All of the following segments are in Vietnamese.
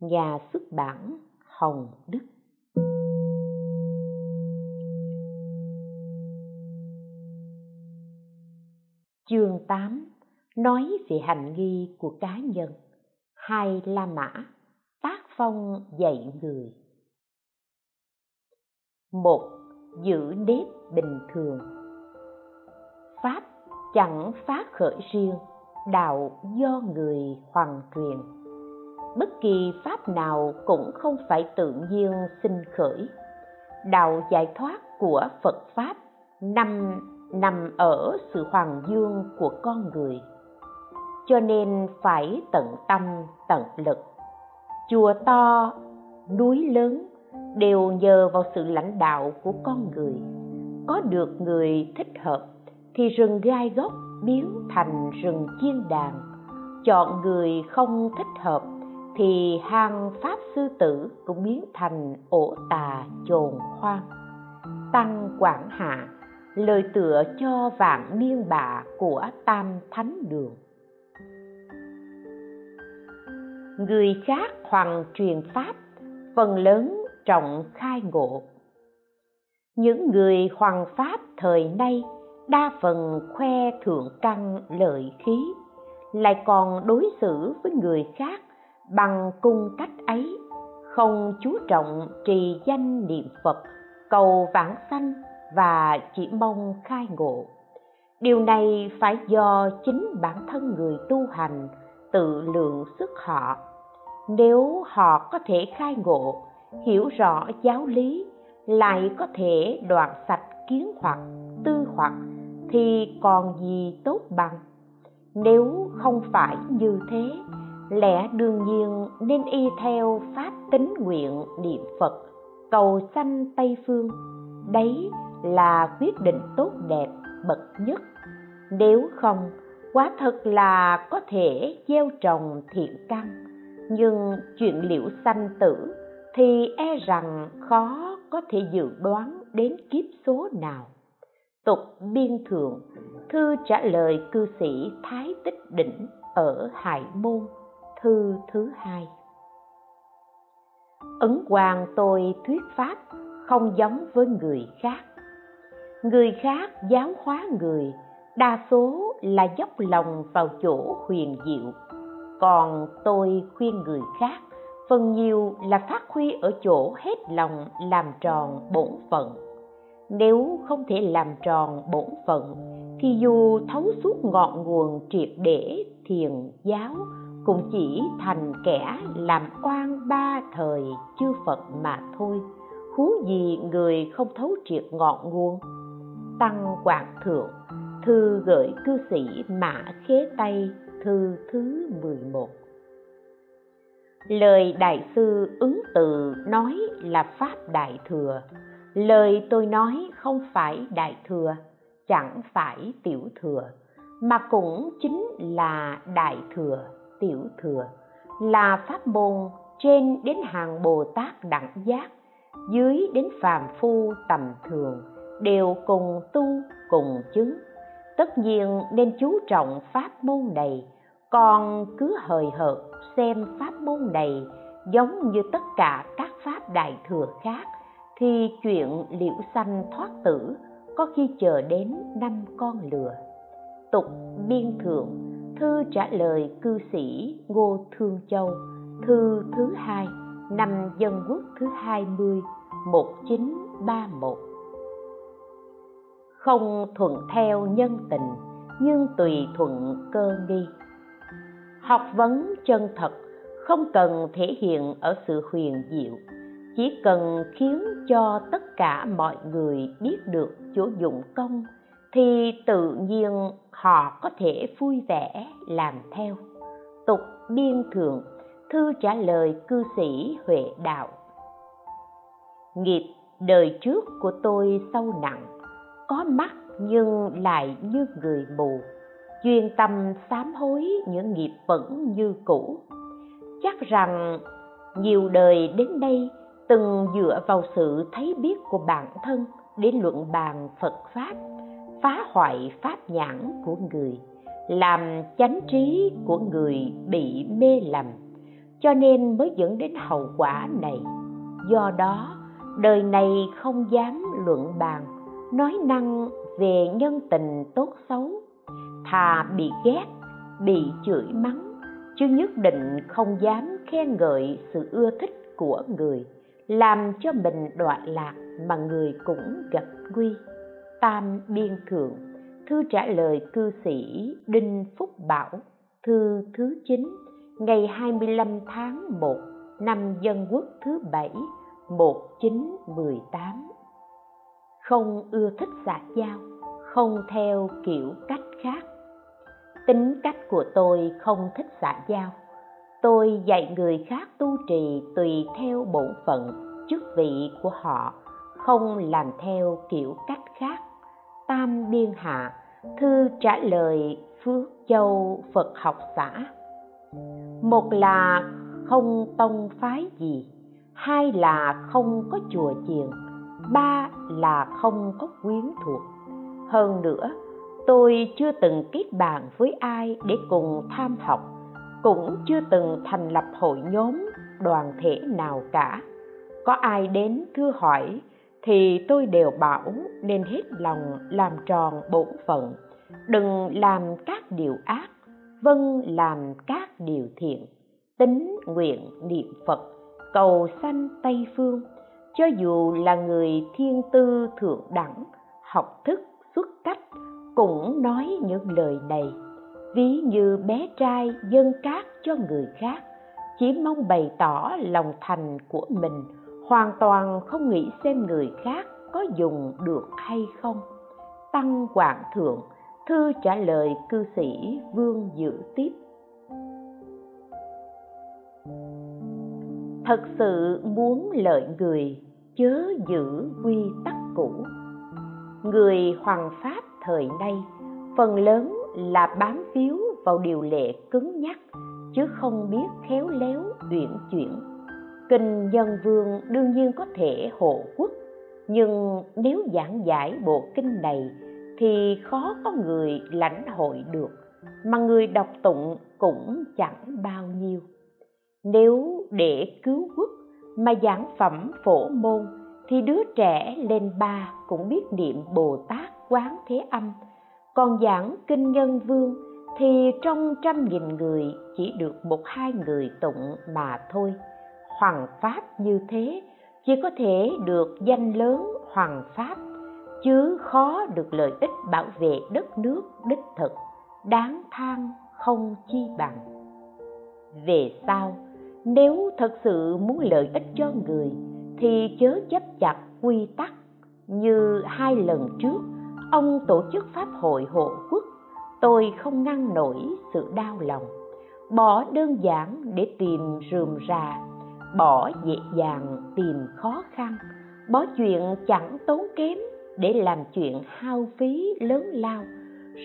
nhà xuất bản hồng đức. Chương 8 nói về hành nghi của cá nhân. Hai la mã, tác phong dạy người. Một, giữ nếp bình thường. Pháp chẳng phát khởi riêng, đạo do người hoàn truyền bất kỳ pháp nào cũng không phải tự nhiên sinh khởi. Đạo giải thoát của phật pháp nằm nằm ở sự hoàng dương của con người. Cho nên phải tận tâm, tận lực. Chùa to, núi lớn đều nhờ vào sự lãnh đạo của con người. Có được người thích hợp thì rừng gai gốc biến thành rừng chiên đàn. Chọn người không thích hợp thì hang pháp sư tử cũng biến thành ổ tà chồn khoan. Tăng quảng hạ, lời tựa cho vạn niên bạ của tam thánh đường. Người khác hoàng truyền pháp, phần lớn trọng khai ngộ. Những người hoàng pháp thời nay, đa phần khoe thượng căn lợi khí, lại còn đối xử với người khác bằng cung cách ấy, không chú trọng trì danh niệm phật, cầu vãng sanh và chỉ mong khai ngộ. Điều này phải do chính bản thân người tu hành tự lượng sức họ. Nếu họ có thể khai ngộ, hiểu rõ giáo lý, lại có thể đoạn sạch kiến hoặc tư hoặc, thì còn gì tốt bằng? Nếu không phải như thế lẽ đương nhiên nên y theo pháp tính nguyện niệm phật, cầu sanh tây phương. Đấy là quyết định tốt đẹp, bậc nhất. Nếu không, quả thật là có thể gieo trồng thiện căn. Nhưng chuyện liệu sanh tử thì e rằng khó có thể dự đoán đến kiếp số nào. Tục biên thượng, thư trả lời cư sĩ thái tích đỉnh ở hải môn thư thứ hai. Ấn hoàng tôi thuyết pháp không giống với người khác. Người khác giáo hóa người, đa số là dốc lòng vào chỗ huyền diệu. Còn tôi khuyên người khác, phần nhiều là phát huy ở chỗ hết lòng làm tròn bổn phận. Nếu không thể làm tròn bổn phận, thì dù thấu suốt ngọn nguồn triệt để thiền giáo cũng chỉ thành kẻ làm oan ba thời chư phật mà thôi. Huống gì người không thấu triệt ngọn nguồn? Tăng quảng thượng, thư gửi cư sĩ mã khế tây, thư thứ 11 lời đại sư ứng từ nói là pháp đại thừa. Lời tôi nói không phải đại thừa, chẳng phải tiểu thừa, mà cũng chính là đại thừa tiểu thừa, là pháp môn trên đến hàng bồ tát đẳng giác, dưới đến phàm phu tầm thường, đều cùng tu, cùng chứng. Tất nhiên nên chú trọng pháp môn này, còn cứ hời hợt xem pháp môn này giống như tất cả các pháp đại thừa khác, thì chuyện liễu sanh thoát tử có khi chờ đến năm con lừa. Tục biên thượng thư trả lời cư sĩ ngô thương châu, thư thứ hai năm dân quốc thứ hai mươi, một chín ba một. Không thuận theo nhân tình, nhưng tùy thuận cơ nghi. Học vấn chân thật, không cần thể hiện ở sự huyền diệu. Chỉ cần khiến cho tất cả mọi người biết được chỗ dụng công thì tự nhiên họ có thể vui vẻ làm theo. Tục biên thượng, thư trả lời cư sĩ huệ đạo. Nghiệp đời trước của tôi sâu nặng, có mắt nhưng lại như người mù. Chuyên tâm sám hối những nghiệp vẫn như cũ. Chắc rằng nhiều đời đến đây từng dựa vào sự thấy biết của bản thân để luận bàn phật pháp phá hoại pháp nhãn của người, làm chánh trí của người bị mê lầm. Cho nên mới dẫn đến hậu quả này. Do đó, đời này không dám luận bàn, nói năng về nhân tình tốt xấu. Thà bị ghét, bị chửi mắng, chứ nhất định không dám khen ngợi sự ưa thích của người, làm cho mình đoạn lạc mà người cũng gặp nguy tam biên thượng, thư trả lời cư sĩ đinh phúc bảo, thư thứ 9 ngày 25 tháng 1 năm dân quốc thứ bảy 1918 không ưa thích xã giao, không theo kiểu cách khác. Tính cách của tôi không thích xã giao. Tôi dạy người khác tu trì tùy theo bổn phận, chức vị của họ, không làm theo kiểu cách khác tam biên hạ, thư trả lời phước châu phật học xã. Một là không tông phái gì, hai là không có chùa chiền, ba là không có quyến thuộc. Hơn nữa, tôi chưa từng kết bạn với ai để cùng tham học, cũng chưa từng thành lập hội nhóm, đoàn thể nào cả. Có ai đến thưa hỏi thì tôi đều bảo nên hết lòng làm tròn bổn phận. Đừng làm các điều ác vâng làm các điều thiện. Tính nguyện niệm phật, cầu sanh tây phương. Cho dù là người thiên tư thượng đẳng, học thức xuất cách, cũng nói những lời này. Ví như bé trai dâng cát cho người khác, chỉ mong bày tỏ lòng thành của mình hoàn toàn không nghĩ xem người khác có dùng được hay không. Tăng hoàng thượng, thư trả lời cư sĩ vương dự tiếp. Thật sự muốn lợi người, chớ giữ quy tắc cũ. Người hoàng pháp thời nay, phần lớn là bám phiếu vào điều lệ cứng nhắc, chứ không biết khéo léo uyển chuyển kinh nhân vương đương nhiên có thể hộ quốc. Nhưng nếu giảng giải bộ kinh này thì khó có người lãnh hội được, mà người đọc tụng cũng chẳng bao nhiêu. Nếu để cứu quốc mà giảng phẩm phổ môn, thì đứa trẻ lên ba cũng biết niệm bồ tát quán thế âm. Còn giảng kinh nhân vương thì trong trăm nghìn người chỉ được một hai người tụng mà thôi hoàng pháp như thế, chỉ có thể được danh lớn hoàng pháp, chứ khó được lợi ích bảo vệ đất nước đích thực, đáng than không chi bằng. Về sau, nếu thật sự muốn lợi ích cho người, thì chớ chấp chặt quy tắc. Như hai lần trước, ông tổ chức pháp hội hộ quốc, tôi không ngăn nổi sự đau lòng, bỏ đơn giản để tìm rườm rà bỏ dễ dàng tìm khó khăn, bỏ chuyện chẳng tốn kém để làm chuyện hao phí lớn lao.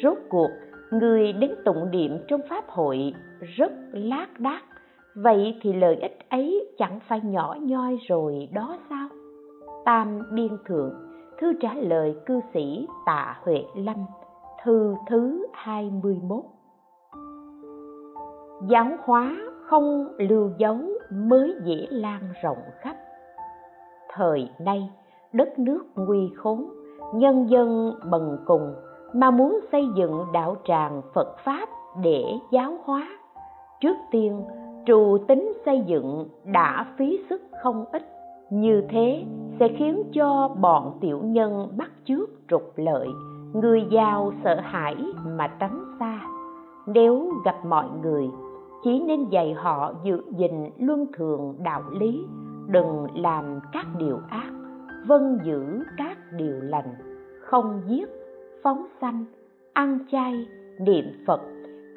Rốt cuộc, người đến tụng niệm trong pháp hội rất lác đác, vậy thì lợi ích ấy chẳng phải nhỏ nhoi rồi đó sao? Tam biên thượng, thư trả lời cư sĩ tạ huệ lâm, thư thứ 21 giáo hóa không lưu dấu mới dễ lan rộng khắp. Thời nay, đất nước nguy khốn, nhân dân bần cùng, mà muốn xây dựng đạo tràng phật pháp để giáo hóa, trước tiên, trù tính xây dựng đã phí sức không ít. Như thế sẽ khiến cho bọn tiểu nhân bắt chước trục lợi, người giàu sợ hãi mà tránh xa. Nếu gặp mọi người chỉ nên dạy họ giữ gìn luân thường đạo lý, đừng làm các điều ác vâng giữ các điều lành, không giết, phóng sanh, ăn chay, niệm phật,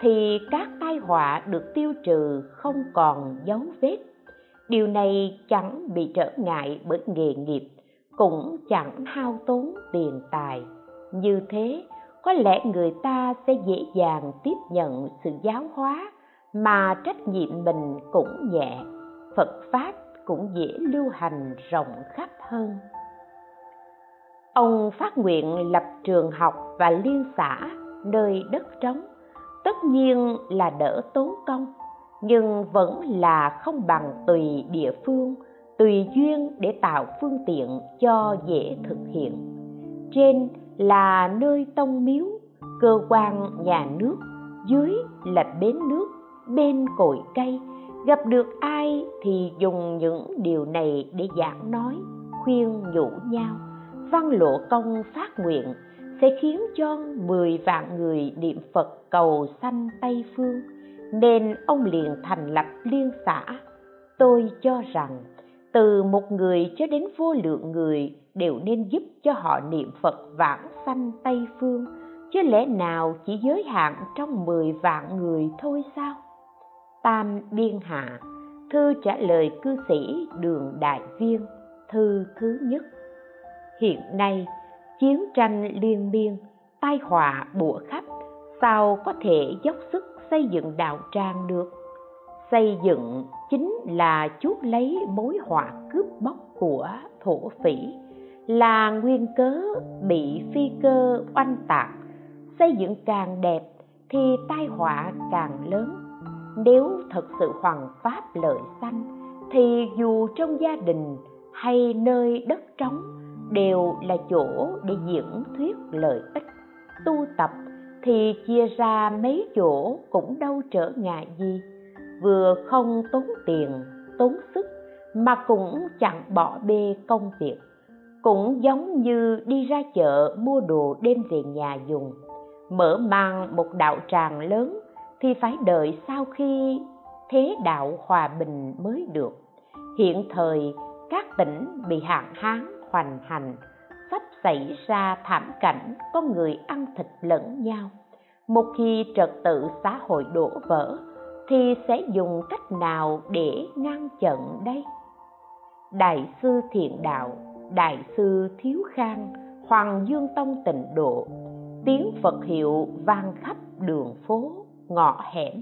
thì các tai họa được tiêu trừ không còn dấu vết. Điều này chẳng bị trở ngại bởi nghề nghiệp, cũng chẳng hao tốn tiền tài. Như thế, có lẽ người ta sẽ dễ dàng tiếp nhận sự giáo hóa mà trách nhiệm mình cũng nhẹ, phật pháp cũng dễ lưu hành rộng khắp hơn. Ông phát nguyện lập trường học và liên xã nơi đất trống, tất nhiên là đỡ tốn công, nhưng vẫn là không bằng tùy địa phương, tùy duyên để tạo phương tiện cho dễ thực hiện. Trên là nơi tông miếu, cơ quan nhà nước, dưới là bến nước bên cội cây gặp được ai thì dùng những điều này để giảng nói khuyên nhủ nhau văn lộ công phát nguyện sẽ khiến cho 10 vạn người niệm Phật cầu sanh Tây Phương, nên ông liền thành lập liên xã. Tôi cho rằng, từ một người cho đến vô lượng người đều nên giúp cho họ niệm Phật vãng sanh Tây Phương, chứ lẽ nào chỉ giới hạn trong 10 vạn người thôi sao? Tam Biên Hạ, thư trả lời cư sĩ Đường Đại Viên, thư thứ nhất. Hiện nay, chiến tranh liên miên tai họa bủa khắp sao có thể dốc sức xây dựng đạo tràng được? Xây dựng chính là chuốc lấy mối họa cướp bóc của thổ phỉ là nguyên cớ bị phi cơ oanh tạc. Xây dựng càng đẹp thì tai họa càng lớn nếu thật sự hoằng pháp lợi sanh, thì dù trong gia đình hay nơi đất trống đều là chỗ để diễn thuyết lợi ích, tu tập, thì chia ra mấy chỗ cũng đâu trở ngại gì. Vừa không tốn tiền, tốn sức mà cũng chẳng bỏ bê công việc. Cũng giống như đi ra chợ mua đồ đem về nhà dùng, mở mang một đạo tràng lớn thì phải đợi sau khi thế đạo hòa bình mới được. Hiện thời, các tỉnh bị hạn hán hoành hành, sắp xảy ra thảm cảnh có người ăn thịt lẫn nhau. Một khi trật tự xã hội đổ vỡ, thì sẽ dùng cách nào để ngăn chặn đây? Đại sư thiện đạo, đại sư thiếu khang, hoàng dương tông tịnh độ, tiếng phật hiệu vang khắp đường phố ngọ hẻm,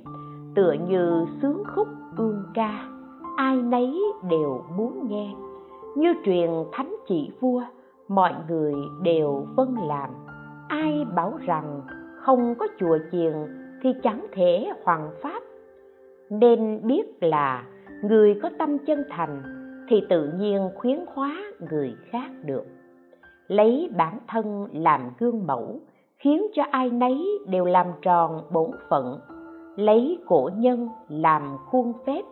tựa như sướng khúc ương ca, ai nấy đều muốn nghe. Như truyền thánh chỉ vua, mọi người đều vâng làm. Ai bảo rằng không có chùa chiền thì chẳng thể hoàng pháp. Nên biết là người có tâm chân thành thì tự nhiên khuyến hóa người khác được. Lấy bản thân làm gương mẫu khiến cho ai nấy đều làm tròn bổn phận, lấy cổ nhân làm khuôn phép,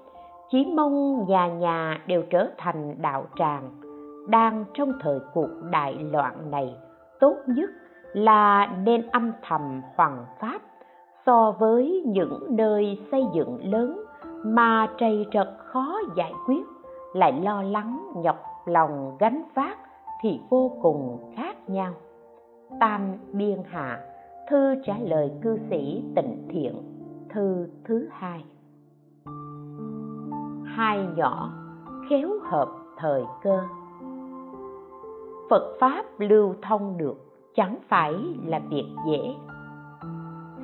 chỉ mong nhà nhà đều trở thành đạo tràng. Đang trong thời cuộc đại loạn này, tốt nhất là nên âm thầm hoàng pháp so với những nơi xây dựng lớn mà trầy trật khó giải quyết, lại lo lắng nhọc lòng gánh vác thì vô cùng khác nhau tam biên hạ, thư trả lời cư sĩ tịnh thiện, thư thứ hai. Hai nhỏ khéo hợp thời cơ. Phật pháp lưu thông được, chẳng phải là việc dễ.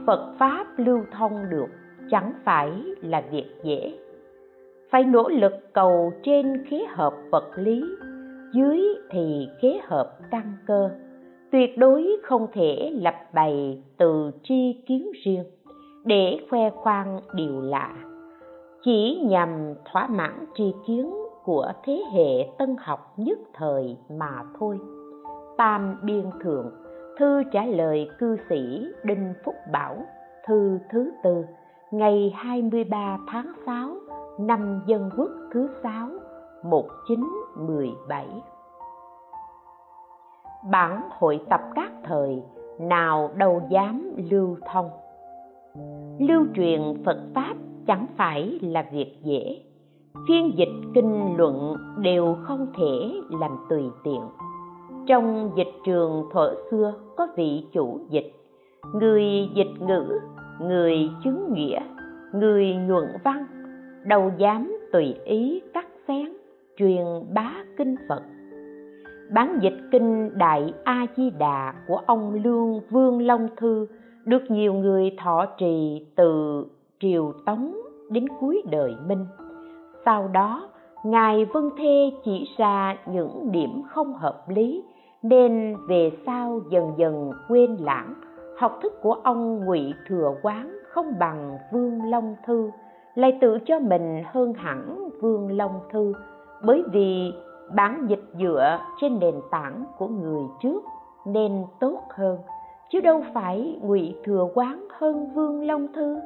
Phật pháp lưu thông được, chẳng phải là việc dễ. Phải nỗ lực cầu trên khế hợp vật lý, dưới thì khế hợp căn cơ tuyệt đối không thể lập bày từ tri kiến riêng, để khoe khoang điều lạ. Chỉ nhằm thỏa mãn tri kiến của thế hệ tân học nhất thời mà thôi. Tam biên thượng, thư trả lời cư sĩ đinh phúc bảo, thư thứ tư, ngày 23 tháng 6 năm dân quốc thứ sáu 1917 bản hội tập các thời, nào đâu dám lưu thông. Lưu truyền phật pháp chẳng phải là việc dễ. Phiên dịch kinh luận đều không thể làm tùy tiện. Trong dịch trường thuở xưa có vị chủ dịch. Người dịch ngữ, người chứng nghĩa, người nhuận văn, đâu dám tùy ý cắt xén, truyền bá kinh phật bản dịch kinh đại a di đà của ông lương vương long thư được nhiều người thọ trì từ triều tống đến cuối đời minh. Sau đó, ngài vân thê chỉ ra những điểm không hợp lý, nên về sau dần dần quên lãng. Học thức của ông ngụy thừa quán không bằng vương long thư, lại tự cho mình hơn hẳn vương long thư, bởi vì bản dịch dựa trên nền tảng của người trước nên tốt hơn, chứ đâu phải ngụy thừa quán hơn vương long thư.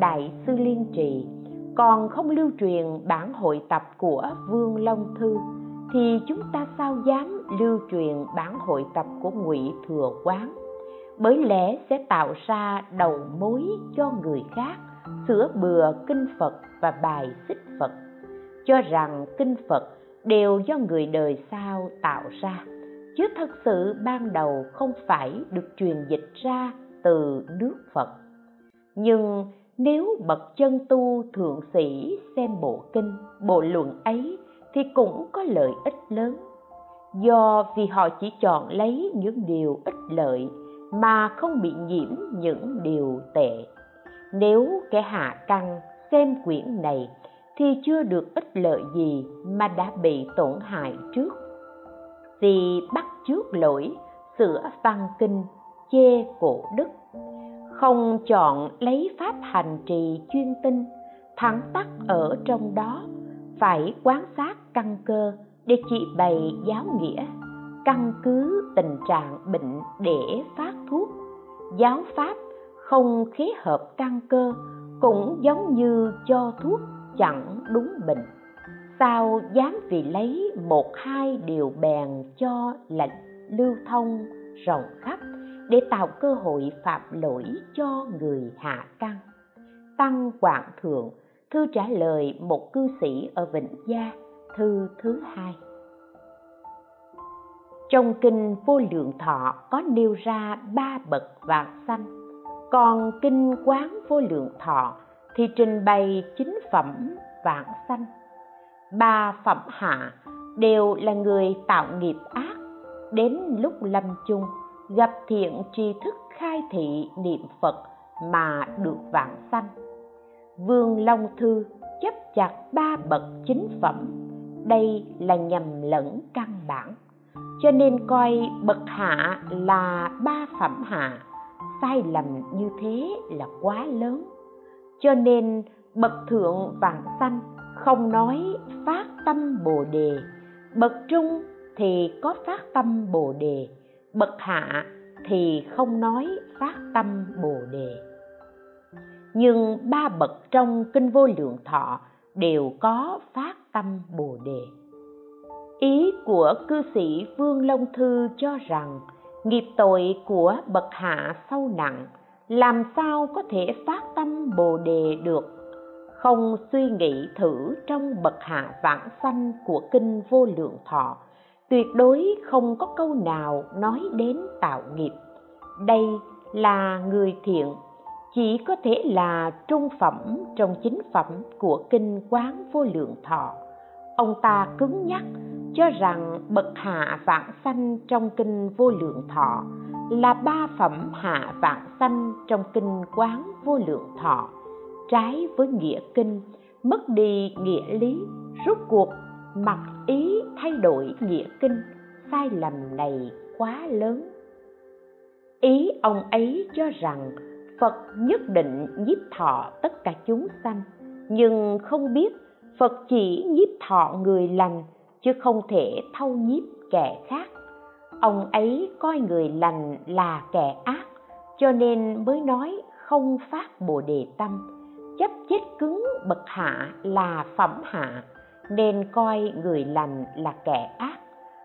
Đại sư liên trì, còn không lưu truyền bản hội tập của vương long thư, thì chúng ta sao dám lưu truyền bản hội tập của ngụy thừa quán? Bởi lẽ sẽ tạo ra đầu mối cho người khác sửa bừa kinh phật và bài xích phật, cho rằng kinh phật đều do người đời sau tạo ra. Chứ thật sự ban đầu không phải được truyền dịch ra từ nước phật. Nhưng nếu bậc chân tu thượng sĩ xem bộ kinh, bộ luận ấy thì cũng có lợi ích lớn. Do vì họ chỉ chọn lấy những điều ích lợi mà không bị nhiễm những điều tệ. Nếu kẻ hạ căn xem quyển này thì chưa được ích lợi gì mà đã bị tổn hại trước. Vì bắt trước lỗi, sửa văn kinh, chê cổ đức, không chọn lấy pháp hành trì chuyên tinh, thẳng tắc ở trong đó, phải quán sát căn cơ để chỉ bày giáo nghĩa, căn cứ tình trạng bệnh để phát thuốc. Giáo pháp không khế hợp căn cơ cũng giống như cho thuốc chẳng đúng bình sao dám vì lấy một hai điều bèn cho là lưu thông rộng khắp để tạo cơ hội phạm lỗi cho người hạ căn tăng quảng thượng, thư trả lời một cư sĩ ở vịnh gia, thư thứ hai. Trong kinh vô lượng thọ có nêu ra ba bậc vạn sanh còn kinh quán vô lượng thọ thì trình bày chính phẩm vạn sanh. Ba phẩm hạ đều là người tạo nghiệp ác, đến lúc lâm chung, gặp thiện tri thức khai thị niệm phật mà được vạn sanh. Vương long thư chấp chặt ba bậc chính phẩm, đây là nhầm lẫn căn bản. Cho nên coi bậc hạ là ba phẩm hạ, sai lầm như thế là quá lớn cho nên bậc thượng vạn sanh không nói phát tâm bồ đề. Bậc trung thì có phát tâm bồ đề. Bậc hạ thì không nói phát tâm bồ đề. Nhưng ba bậc trong kinh vô lượng thọ đều có phát tâm bồ đề. Ý của cư sĩ vương long thư cho rằng nghiệp tội của bậc hạ sâu nặng làm sao có thể phát tâm bồ đề được? Không suy nghĩ thử trong bậc hạ vãng sanh của kinh vô lượng thọ, tuyệt đối không có câu nào nói đến tạo nghiệp. Đây là người thiện, chỉ có thể là trung phẩm trong chính phẩm của kinh quán vô lượng thọ. Ông ta cứng nhắc cho rằng bậc hạ vãng sanh trong kinh vô lượng thọ là ba phẩm hạ vạn sanh trong kinh quán vô lượng thọ. Trái với nghĩa kinh, mất đi nghĩa lý rút cuộc mặc ý thay đổi nghĩa kinh, sai lầm này quá lớn. Ý ông ấy cho rằng phật nhất định nhiếp thọ tất cả chúng sanh, nhưng không biết phật chỉ nhiếp thọ người lành, chứ không thể thâu nhiếp kẻ khác ông ấy coi người lành là kẻ ác, cho nên mới nói không phát bồ đề tâm. Chấp chết cứng bậc hạ là phẩm hạ, nên coi người lành là kẻ ác.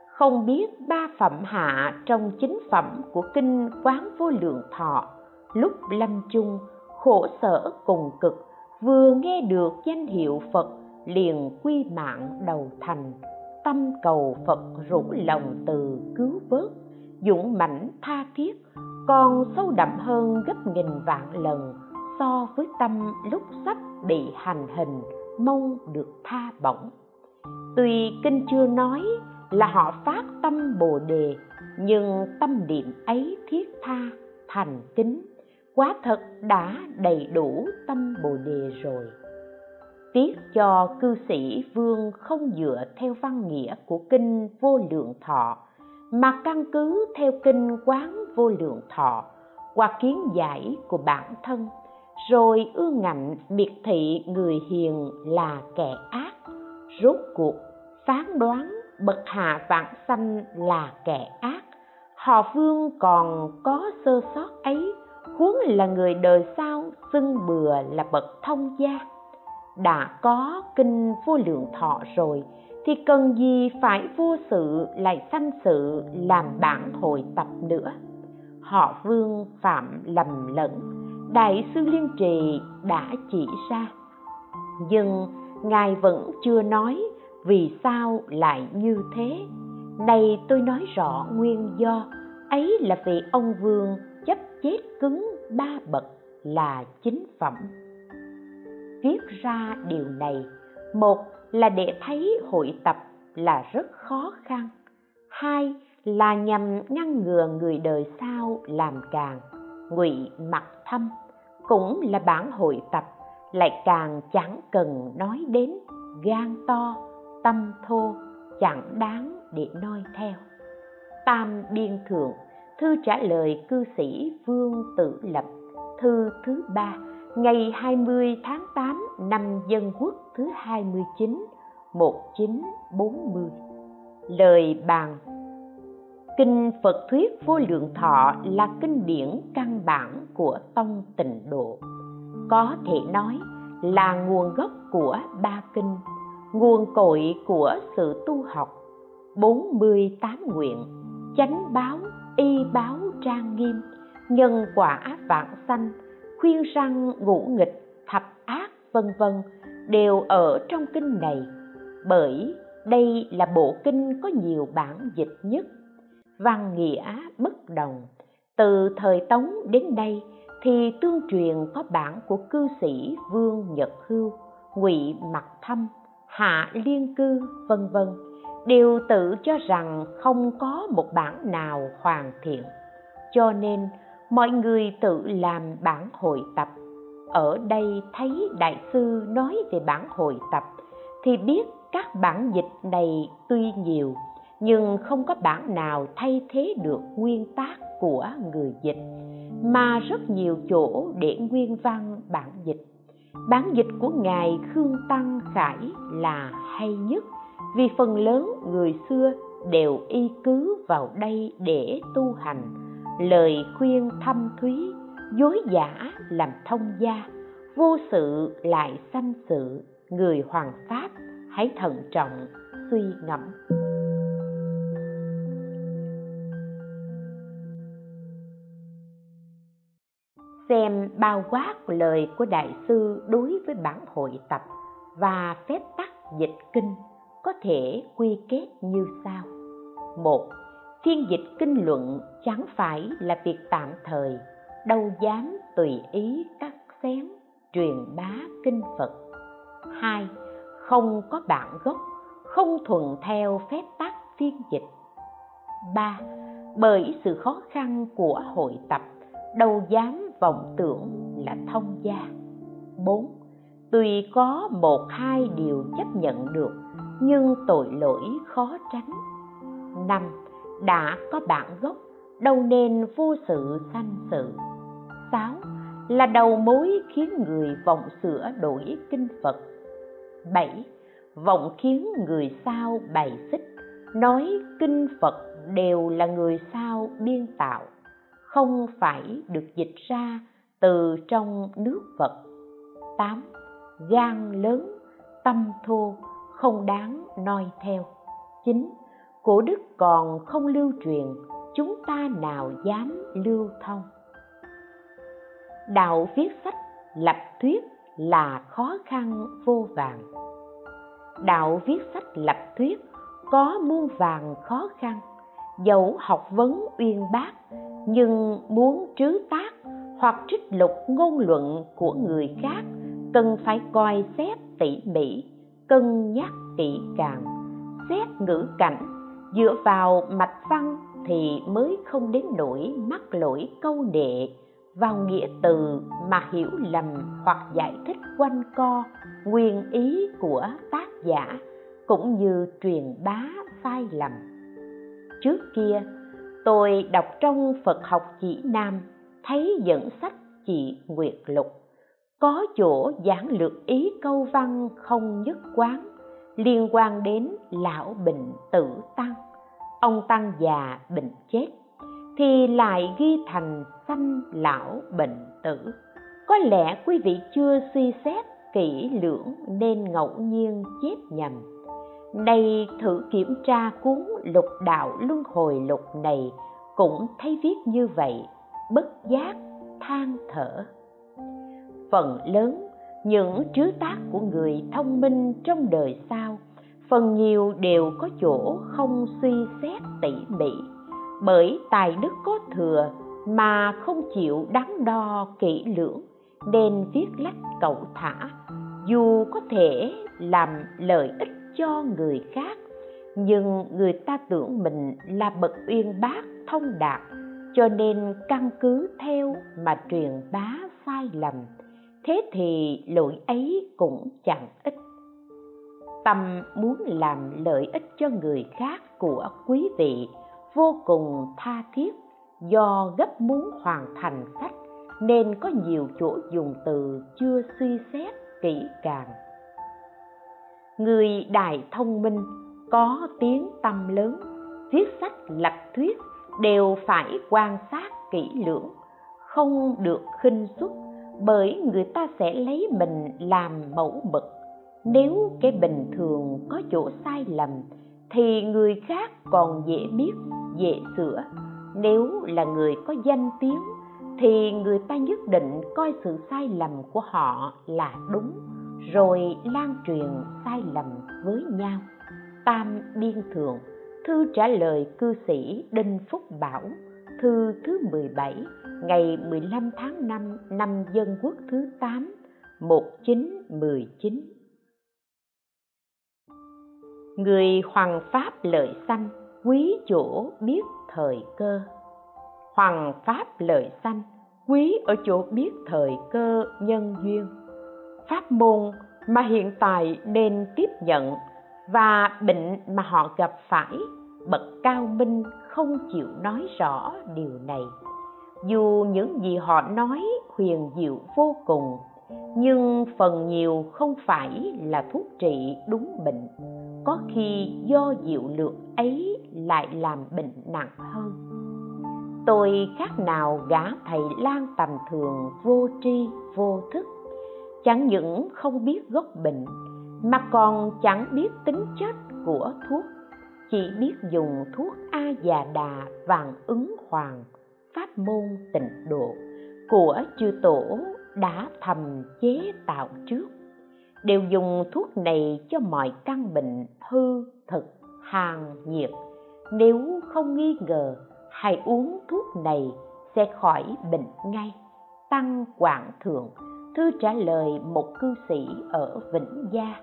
Không biết ba phẩm hạ trong chính phẩm của kinh quán vô lượng thọ, lúc lâm chung, khổ sở cùng cực, vừa nghe được danh hiệu phật liền quy mạng đầu thành tâm cầu phật rủ lòng từ cứu vớt, dũng mãnh tha thiết, còn sâu đậm hơn gấp nghìn vạn lần so với tâm lúc sắp bị hành hình, mong được tha bổng. Tuy kinh chưa nói là họ phát tâm bồ đề, nhưng tâm niệm ấy thiết tha, thành kính. Quá thật đã đầy đủ tâm bồ đề rồi tiếc cho cư sĩ vương không dựa theo văn nghĩa của kinh vô lượng thọ, mà căn cứ theo kinh quán vô lượng thọ qua kiến giải của bản thân, rồi ưa ngạnh biệt thị người hiền là kẻ ác, rốt cuộc phán đoán bậc hạ vạn sanh là kẻ ác. Họ vương còn có sơ sót ấy, huống là người đời sau xưng bừa là bậc thông gia đã có kinh vô lượng thọ rồi, thì cần gì phải vô sự lại sanh sự làm bản hội tập nữa? Họ vương phạm lầm lẫn, đại sư liên trì đã chỉ ra. Nhưng ngài vẫn chưa nói vì sao lại như thế. Này tôi nói rõ nguyên do, ấy là vì ông vương chấp chết cứng ba bậc là chính phẩm viết ra điều này. Một là để thấy hội tập là rất khó khăn. Hai là nhằm ngăn ngừa người đời sau làm càng, ngụy mặt thâm, cũng là bản hội tập, lại càng chẳng cần nói đến gan to, tâm thô, chẳng đáng để noi theo. Tam biên thượng, thư trả lời cư sĩ vương tử lập, thư thứ ba ngày 20 tháng 8 năm Dân Quốc thứ 29 1940 lời bàn Kinh Phật thuyết vô lượng thọ là kinh điển căn bản của tông tịnh độ. Có thể nói là nguồn gốc của ba kinh, nguồn cội của sự tu học, 48 nguyện, chánh báo, y báo trang nghiêm, nhân quả vạn sanh, khuyên răng ngũ nghịch, thập ác vân vân đều ở trong kinh này. Bởi đây là bộ kinh có nhiều bản dịch nhất. Văn nghĩa bất đồng. Từ thời tống đến nay thì tương truyền có bản của cư sĩ vương nhật hưu ngụy mặc thâm hạ liên cư vân vân đều tự cho rằng không có một bản nào hoàn thiện. Cho nên mọi người tự làm bản hội tập. Ở đây thấy đại sư nói về bản hội tập, thì biết các bản dịch này tuy nhiều, nhưng không có bản nào thay thế được nguyên tác của người dịch, mà rất nhiều chỗ để nguyên văn bản dịch. Bản dịch của ngài khương tăng khải là hay nhất, vì phần lớn người xưa đều y cứ vào đây để tu hành lời khuyên thâm thúy, dối giả làm thông gia, vô sự lại sanh sự, người hoàng pháp hãy thận trọng, suy ngẫm. Xem bao quát lời của đại sư đối với bản hội tập và phép tắc dịch kinh có thể quy kết như sau. Một thiên dịch kinh luận chẳng phải là việc tạm thời đâu dám tùy ý cắt xén truyền bá kinh phật. Hai không có bản gốc không thuận theo phép tắc phiên dịch. Ba bởi sự khó khăn của hội tập đâu dám vọng tưởng là thông gia. Bốn, tùy có một hai điều chấp nhận được nhưng tội lỗi khó tránh. Năm. Đã có bản gốc đâu nên vô sự sanh sự Sáu Là đầu mối khiến người vọng sửa đổi kinh Phật Bảy Vọng khiến người sao bày xích nói kinh Phật đều là người sao biên tạo không phải được dịch ra từ trong nước phật. Tám Gan lớn, tâm thô, không đáng noi theo. Chín Cổ đức còn không lưu truyền, chúng ta nào dám lưu thông. Đạo viết sách lập thuyết là khó khăn vô vàng. Đạo viết sách lập thuyết có muôn vàng khó khăn, dẫu học vấn uyên bác nhưng muốn trứ tác hoặc trích lục ngôn luận của người khác cần phải coi xét tỉ mỉ cân nhắc kỹ càng xét ngữ cảnh dựa vào mạch văn thì mới không đến nỗi mắc lỗi câu nệ, vào nghĩa từ mà hiểu lầm hoặc giải thích quanh co nguyên ý của tác giả cũng như truyền bá sai lầm. Trước kia, tôi đọc trong phật học chỉ nam, thấy dẫn sách chị nguyệt lục, có chỗ giảng lược ý câu văn không nhất quán liên quan đến lão bệnh tử tăng. Ông tăng già bệnh chết, thì lại ghi thành sanh lão bệnh tử. Có lẽ quý vị chưa suy xét kỹ lưỡng nên ngẫu nhiên chép nhầm. Nay thử kiểm tra cuốn lục đạo luân hồi lục này cũng thấy viết như vậy, bất giác than thở. Phần lớn những trứ tác của người thông minh trong đời sau, phần nhiều đều có chỗ không suy xét tỉ mỉ. Bởi tài đức có thừa mà không chịu đắn đo kỹ lưỡng, nên viết lách cậu thả, dù có thể làm lợi ích cho người khác, nhưng người ta tưởng mình là bậc uyên bác thông đạt, cho nên căn cứ theo mà truyền bá sai lầm thế thì lỗi ấy cũng chẳng ích tâm muốn làm lợi ích cho người khác của quý vị vô cùng tha thiết. Do gấp muốn hoàn thành sách nên có nhiều chỗ dùng từ chưa suy xét kỹ càng. Người đại thông minh, có tiếng tâm lớn viết sách lập thuyết đều phải quan sát kỹ lưỡng, không được khinh suất bởi người ta sẽ lấy mình làm mẫu mực. Nếu cái bình thường có chỗ sai lầm, thì người khác còn dễ biết, dễ sửa. Nếu là người có danh tiếng, thì người ta nhất định coi sự sai lầm của họ là đúng, rồi lan truyền sai lầm với nhau. Tam biên thượng thư trả lời cư sĩ đinh phúc bảo, thư thứ 17 ngày 15 tháng 5 năm dân quốc thứ 8 1919 Người hoàng pháp lợi sanh, quý chỗ biết thời cơ. Hoàng pháp lợi sanh, quý ở chỗ biết thời cơ nhân duyên. Pháp môn mà hiện tại nên tiếp nhận và bệnh mà họ gặp phải, bậc cao minh không chịu nói rõ điều này dù những gì họ nói huyền diệu vô cùng, nhưng phần nhiều không phải là thuốc trị đúng bệnh. Có khi do diệu lược ấy lại làm bệnh nặng hơn. Tôi khác nào gã thầy lang tầm thường vô tri vô thức. Chẳng những không biết gốc bệnh, mà còn chẳng biết tính chất của thuốc. Chỉ biết dùng thuốc a già đà vàng ứng hoàng pháp môn tịnh độ của chư tổ đã thầm chế tạo trước. Đều dùng thuốc này cho mọi căn bệnh hư thực hàn nhiệt. Nếu không nghi ngờ, hãy uống thuốc này sẽ khỏi bệnh ngay. Tăng quảng thượng, thư trả lời một cư sĩ ở vĩnh gia,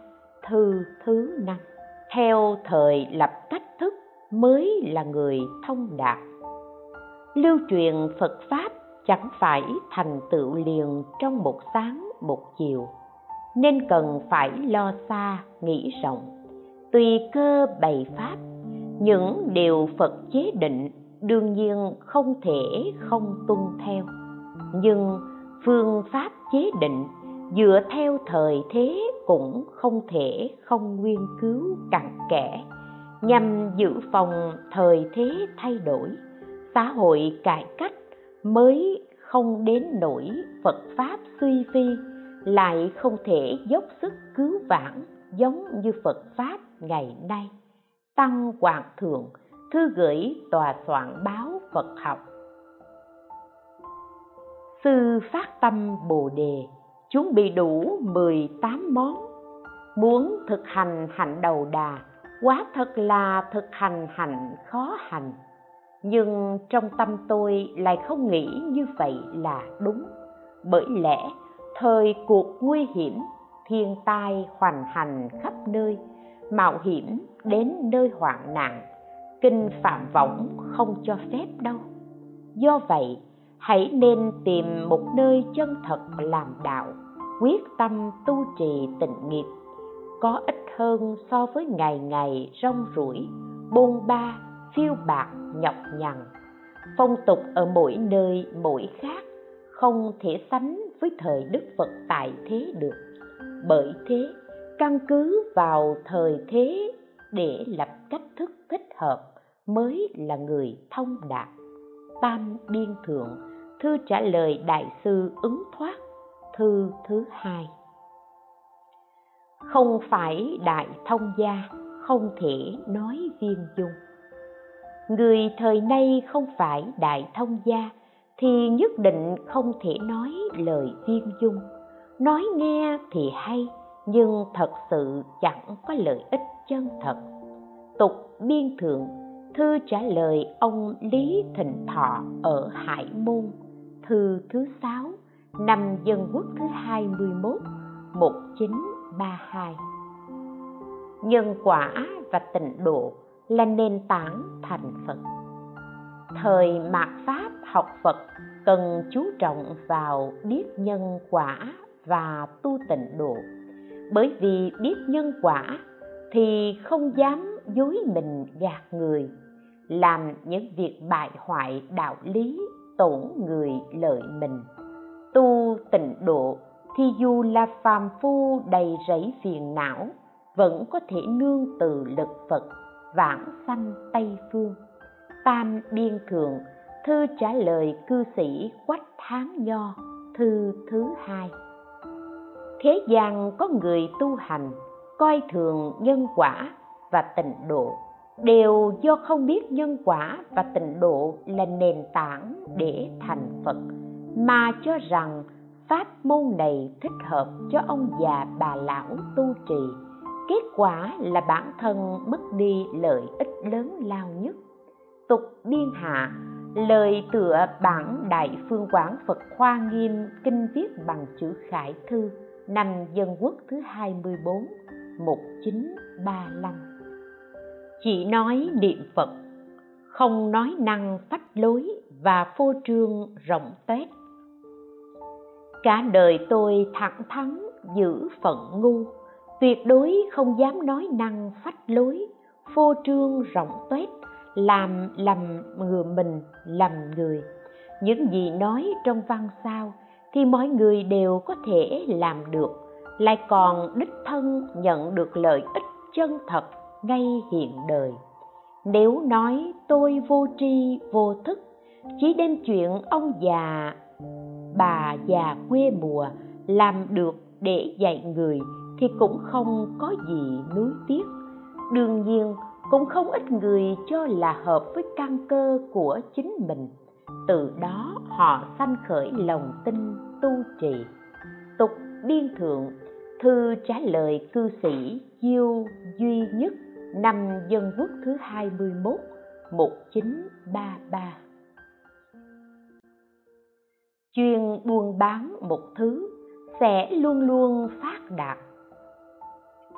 thư thứ năm. Theo thời lập cách thức, mới là người thông đạt lưu truyền phật pháp chẳng phải thành tựu liền trong một sáng, một chiều. Nên cần phải lo xa, nghĩ rộng. Tùy cơ bày pháp, những điều phật chế định đương nhiên không thể không tuân theo. Nhưng phương pháp chế định dựa theo thời thế cũng không thể không nghiên cứu cặn kẽ, nhằm dự phòng thời thế thay đổi xã hội cải cách mới không đến nỗi phật pháp suy vi, lại không thể dốc sức cứu vãn giống như phật pháp ngày nay. Tăng hoàng thượng, thư gửi tòa soạn báo phật học. Sư phát tâm bồ đề, chuẩn bị đủ 18 món. Muốn thực hành hạnh đầu đà, quá thật là thực hành hạnh khó hành nhưng trong tâm tôi lại không nghĩ như vậy là đúng. Bởi lẽ, thời cuộc nguy hiểm, thiên tai hoành hành khắp nơi, mạo hiểm đến nơi hoạn nạn, kinh phạm võng không cho phép đâu. Do vậy, hãy nên tìm một nơi chân thật làm đạo, quyết tâm tu trì tịnh nghiệp, có ít hơn so với ngày ngày rong ruổi, bôn ba, phiêu bạc nhọc nhằn. Phong tục ở mỗi nơi, mỗi khác, không thể sánh với thời đức phật tại thế được. Bởi thế, căn cứ vào thời thế để lập cách thức thích hợp mới là người thông đạt. Tam biên thượng, thư trả lời đại sư ứng thoát, thư thứ hai. Không phải đại thông gia, không thể nói viên dung người thời nay không phải đại thông gia, thì nhất định không thể nói lời viên dung. Nói nghe thì hay, nhưng thật sự chẳng có lợi ích chân thật. Tục biên thượng thư trả lời ông lý thịnh thọ ở hải môn, thư thứ sáu, năm dân quốc thứ hai mươi 21 1932 nhân quả và tịnh độ là nền tảng thành phật. Thời mạt pháp học phật cần chú trọng vào biết nhân quả và tu tịnh độ. Bởi vì biết nhân quả thì không dám dối mình gạt người, làm những việc bại hoại đạo lý, tổn người lợi mình. Tu tịnh độ thì dù là phàm phu đầy rẫy phiền não, vẫn có thể nương từ lực phật vãng sanh tây phương. Tam biên thượng thư trả lời cư sĩ quách Thám nho, thư thứ hai. Thế gian có người tu hành, coi thường nhân quả và tịnh độ, đều do không biết nhân quả và tịnh độ là nền tảng để thành phật, mà cho rằng pháp môn này thích hợp cho ông già bà lão tu trì kết quả là bản thân mất đi lợi ích lớn lao nhất. Tục biên hạ, lời tựa bản đại phương quảng phật khoa nghiêm kinh viết bằng chữ khải thư, năm dân quốc thứ 24 1935 chỉ nói niệm Phật, không nói năng phách lối và phô trương rộng tuét. Cả đời tôi thẳng thắn giữ phận ngu tuyệt đối không dám nói năng phách lối, phô trương rộng tuét, làm lầm người mình, lầm người. Những gì nói trong văn sao thì mọi người đều có thể làm được, lại còn đích thân nhận được lợi ích chân thật ngay hiện đời. Nếu nói tôi vô tri, vô thức, chỉ đem chuyện ông già, bà già quê mùa làm được để dạy người thì cũng không có gì nuối tiếc. Đương nhiên, cũng không ít người cho là hợp với căn cơ của chính mình. Từ đó, họ sanh khởi lòng tin tu trì. Tục biên thượng, thư trả lời cư sĩ diêu duy nhất, năm dân quốc thứ 21 1933 chuyên buôn bán một thứ, sẽ luôn luôn phát đạt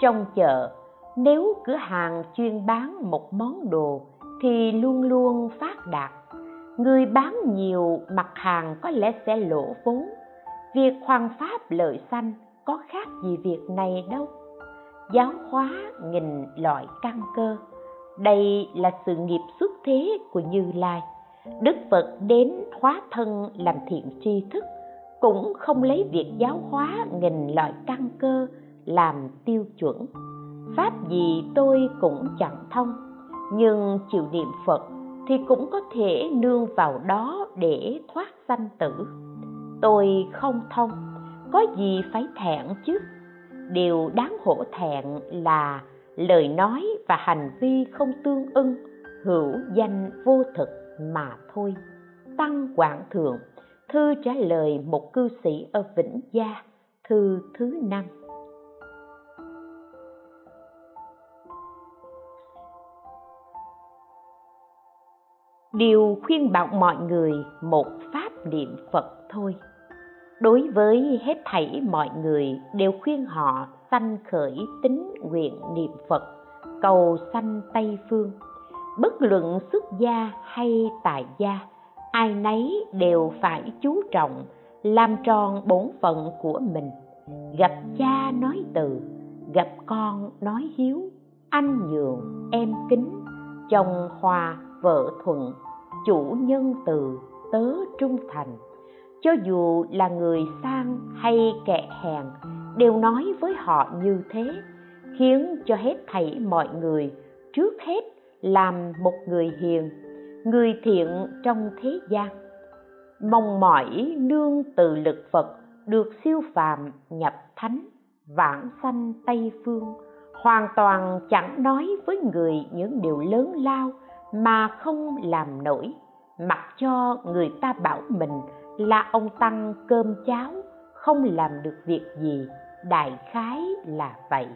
trong chợ. Nếu cửa hàng chuyên bán một món đồ thì luôn luôn phát đạt. Người bán nhiều, mặt hàng có lẽ sẽ lỗ vốn. Việc hoàn pháp lợi sanh có khác gì việc này đâu. Giáo hóa nghìn loại căn cơ. Đây là sự nghiệp xuất thế của như lai. Đức phật đến hóa thân làm thiện tri thức, cũng không lấy việc giáo hóa nghìn loại căn cơ làm tiêu chuẩn. Pháp gì tôi cũng chẳng thông, nhưng chịu niệm phật thì cũng có thể nương vào đó để thoát sanh tử. Tôi không thông, có gì phải thẹn chứ? Điều đáng hổ thẹn là lời nói và hành vi không tương ưng, hữu danh vô thực mà thôi. Tăng quảng thượng, thư trả lời một cư sĩ ở vĩnh gia, thư thứ năm. Đều khuyên bảo mọi người một pháp niệm phật thôi. Đối với hết thảy mọi người đều khuyên họ sanh khởi tính nguyện niệm phật, cầu sanh tây phương. Bất luận xuất gia hay tại gia, ai nấy đều phải chú trọng, làm tròn bổn phận của mình. Gặp cha nói từ, gặp con nói hiếu, anh nhường, em kính, chồng hòa vợ thuận chủ nhân từ tớ trung thành. Cho dù là người sang hay kẻ hèn, đều nói với họ như thế, khiến cho hết thảy mọi người, trước hết làm một người hiền, người thiện trong thế gian. Mong mỏi nương từ lực phật được siêu phàm nhập thánh, vãng sanh tây phương, hoàn toàn chẳng nói với người những điều lớn lao mà không làm nổi. Mặc cho người ta bảo mình là ông tăng cơm cháo, không làm được việc gì, đại khái là vậy.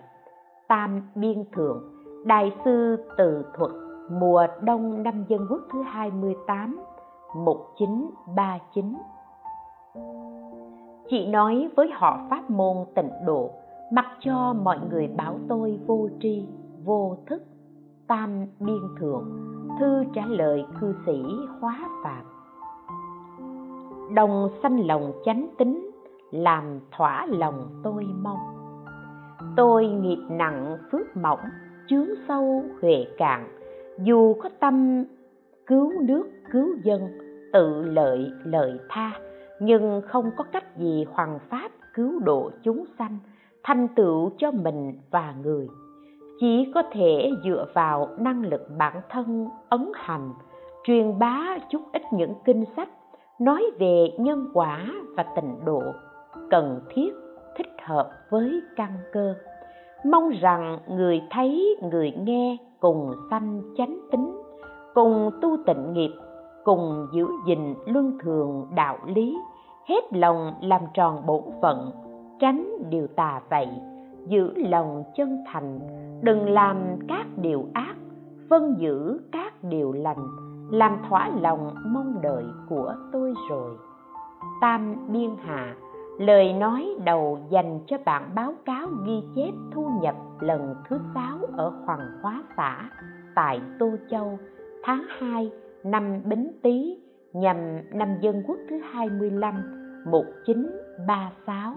Tam biên thượng, đại sư từ thuật, mùa đông năm dân quốc thứ 28 1939 Chị nói với họ pháp môn tịnh độ, mặc cho mọi người bảo tôi vô tri, vô thức. Tam biên thượng thư trả lời cư sĩ hóa phạm. Đồng sanh lòng chánh tính, làm thỏa lòng tôi mong. Tôi nghiệp nặng phước mỏng, chướng sâu huệ cạn. Dù có tâm cứu nước cứu dân, tự lợi lợi tha, nhưng không có cách gì hoàn pháp cứu độ chúng sanh, thành tựu cho mình và người chỉ có thể dựa vào năng lực bản thân ấn hành, truyền bá chút ít những kinh sách, nói về nhân quả và tịnh độ, cần thiết, thích hợp với căn cơ. Mong rằng người thấy, người nghe cùng sanh chánh tính, cùng tu tịnh nghiệp, cùng giữ gìn luân thường đạo lý, hết lòng làm tròn bổn phận, tránh điều tà vậy giữ lòng chân thành, đừng làm các điều ác vân giữ các điều lành, làm thỏa lòng mong đợi của tôi rồi tam biên hạ lời nói đầu dành cho bạn báo cáo ghi chép thu nhập lần thứ sáu ở Hoàng Hóa xã tại Tô Châu, tháng 2 năm Bính Tý, nhằm năm Dân Quốc thứ 25 1936.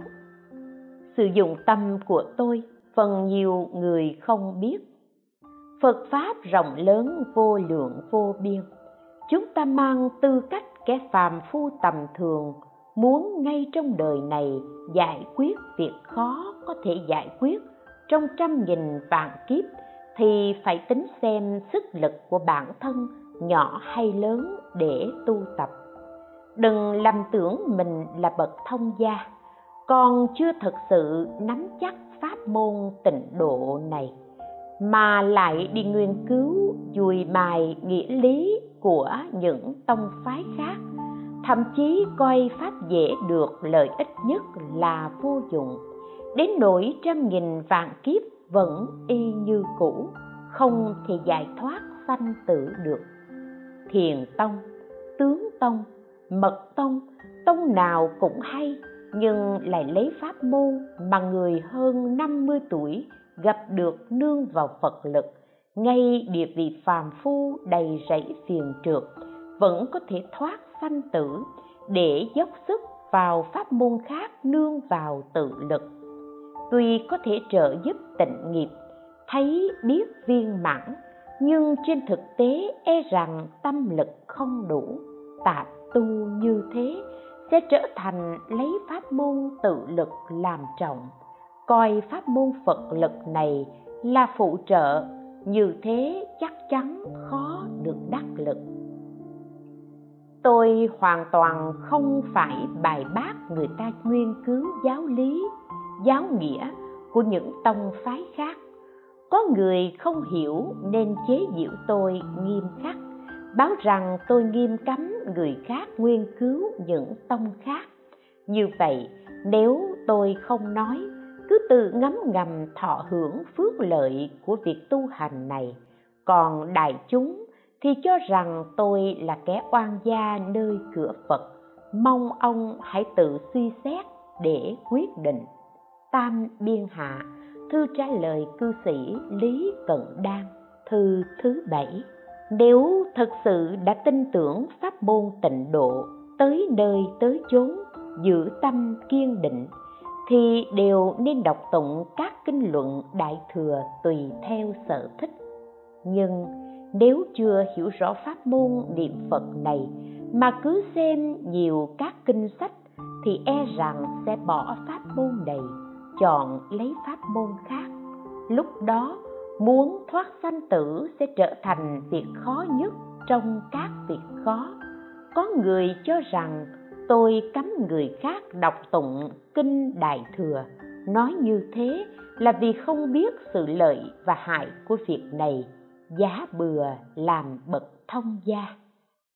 Sử dụng tâm của tôi, phần nhiều người không biết. Phật Pháp rộng lớn, vô lượng, vô biên. Chúng ta mang tư cách kẻ phàm phu tầm thường, muốn ngay trong đời này giải quyết việc khó có thể giải quyết trong trăm nghìn vạn kiếp thì phải tính xem sức lực của bản thân, nhỏ hay lớn, để tu tập đừng lầm tưởng mình là bậc thông gia còn chưa thực sự nắm chắc pháp môn tịnh độ này, mà lại đi nghiên cứu, dùi mài nghĩa lý của những tông phái khác, thậm chí coi pháp dễ được lợi ích nhất là vô dụng. Đến nỗi trăm nghìn vạn kiếp vẫn y như cũ, không thể giải thoát sanh tử được. Thiền tông, tướng tông, mật tông tông nào cũng hay nhưng lại lấy pháp môn mà người hơn 50 tuổi gặp được nương vào Phật lực, ngay địa vị phàm phu đầy rẫy phiền trượt, vẫn có thể thoát sanh tử để dốc sức vào pháp môn khác nương vào tự lực. Tuy có thể trợ giúp tịnh nghiệp, thấy biết viên mãn, nhưng trên thực tế e rằng tâm lực không đủ, tạp tu như thế sẽ trở thành lấy pháp môn tự lực làm trọng. Coi pháp môn phật lực này là phụ trợ, như thế chắc chắn khó được đắc lực. Tôi hoàn toàn không phải bài bác người ta nghiên cứu giáo lý, giáo nghĩa của những tông phái khác. Có người không hiểu nên chế giễu tôi nghiêm khắc báo rằng tôi nghiêm cấm người khác nghiên cứu những tông khác. Như vậy, nếu tôi không nói, cứ tự ngấm ngầm thọ hưởng phước lợi của việc tu hành này. Còn đại chúng thì cho rằng tôi là kẻ oan gia nơi cửa phật. Mong ông hãy tự suy xét để quyết định. Tam biên hạ, thư trả lời cư sĩ lý cận đan, thư thứ bảy nếu thật sự đã tin tưởng pháp môn tịnh độ tới nơi tới chốn giữ tâm kiên định, thì đều nên đọc tụng các kinh luận đại thừa tùy theo sở thích. Nhưng nếu chưa hiểu rõ pháp môn niệm phật này mà cứ xem nhiều các kinh sách thì e rằng sẽ bỏ pháp môn này, chọn lấy pháp môn khác. Lúc đó muốn thoát sanh tử sẽ trở thành việc khó nhất trong các việc khó. Có người cho rằng, tôi cấm người khác đọc tụng, kinh đại thừa. Nói như thế là vì không biết sự lợi và hại của việc này. Giá bừa làm bậc thông gia.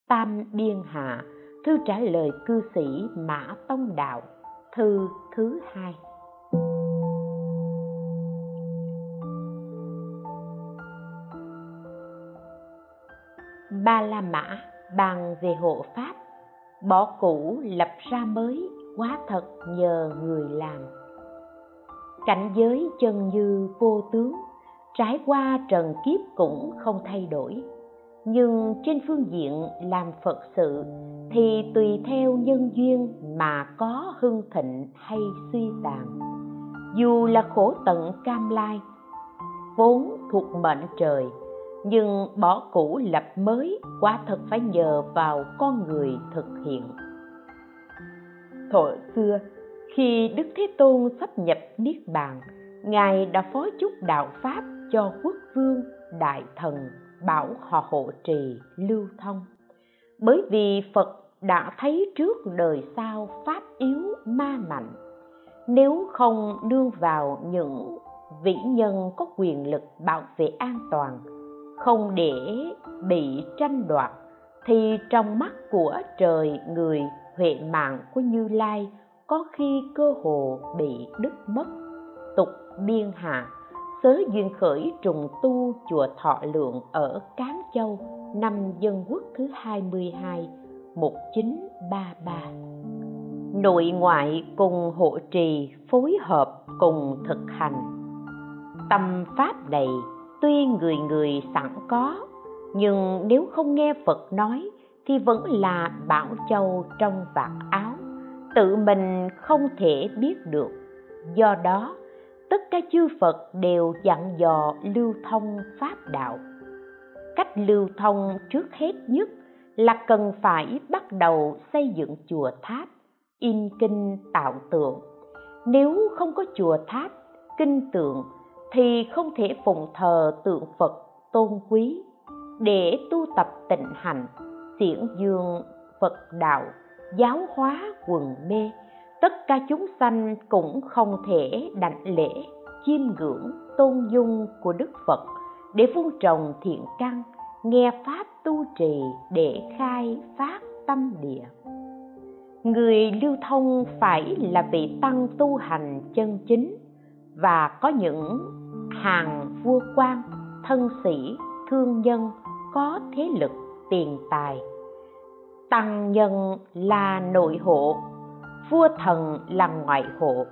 Tam biên hạ, thư trả lời cư sĩ mã tông đạo, thư thứ hai. Ba la mã, bàn về hộ pháp. Bỏ cũ lập ra mới, quá thật nhờ người làm. Cảnh giới chân như vô tướng, trải qua trần kiếp cũng không thay đổi. Nhưng trên phương diện làm phật sự thì tùy theo nhân duyên mà có hưng thịnh hay suy tàn. Dù là khổ tận cam lai, vốn thuộc mệnh trời nhưng bỏ cũ lập mới quả thật phải nhờ vào con người thực hiện. Thuở xưa, khi đức thế tôn sắp nhập niết bàn, ngài đã phó chúc đạo pháp cho quốc vương đại thần bảo họ hộ trì lưu thông. Bởi vì phật đã thấy trước đời sau pháp yếu ma mạnh, nếu không nương vào những vĩ nhân có quyền lực bảo vệ an toàn không để bị tranh đoạt, thì trong mắt của trời người huệ mạng của như lai có khi cơ hồ bị đứt mất. Tục biên hạ sớ duyên khởi trùng tu chùa thọ lượng ở cán châu, năm dân quốc thứ 22 1933 nội ngoại cùng hộ trì phối hợp cùng thực hành. Tâm pháp này tuy người người sẵn có, nhưng nếu không nghe phật nói thì vẫn là bảo châu trong vạt áo. Tự mình không thể biết được. Do đó, tất cả chư phật đều dặn dò lưu thông pháp đạo. Cách lưu thông trước hết nhất là cần phải bắt đầu xây dựng chùa tháp, in kinh tạo tượng. Nếu không có chùa tháp, kinh tượng thì không thể phụng thờ tượng phật tôn quý để tu tập tịnh hành, xiển dương, phật đạo, giáo hóa quần mê. Tất cả chúng sanh cũng không thể đảnh lễ chiêm ngưỡng tôn dung của đức phật để vun trồng thiện căn, nghe pháp tu trì để khai phát tâm địa. Người lưu thông phải là vị tăng tu hành chân chính và có những hàng vua quan, thân sĩ, thương nhân có thế lực, tiền tài. Tăng nhân là nội hộ, vua thần là ngoại hộ.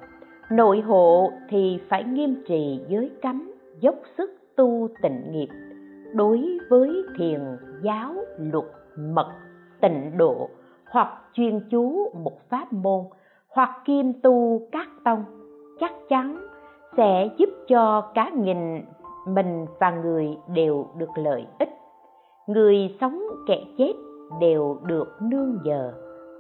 Nội hộ thì phải nghiêm trì giới cấm, dốc sức tu tịnh nghiệp. Đối với thiền giáo, luật, mật, tịnh độ, hoặc chuyên chú một pháp môn, hoặc kiêm tu các tông, chắc chắn sẽ giúp cho cả nghìn, mình và người đều được lợi ích. Người sống kẻ chết đều được nương nhờ.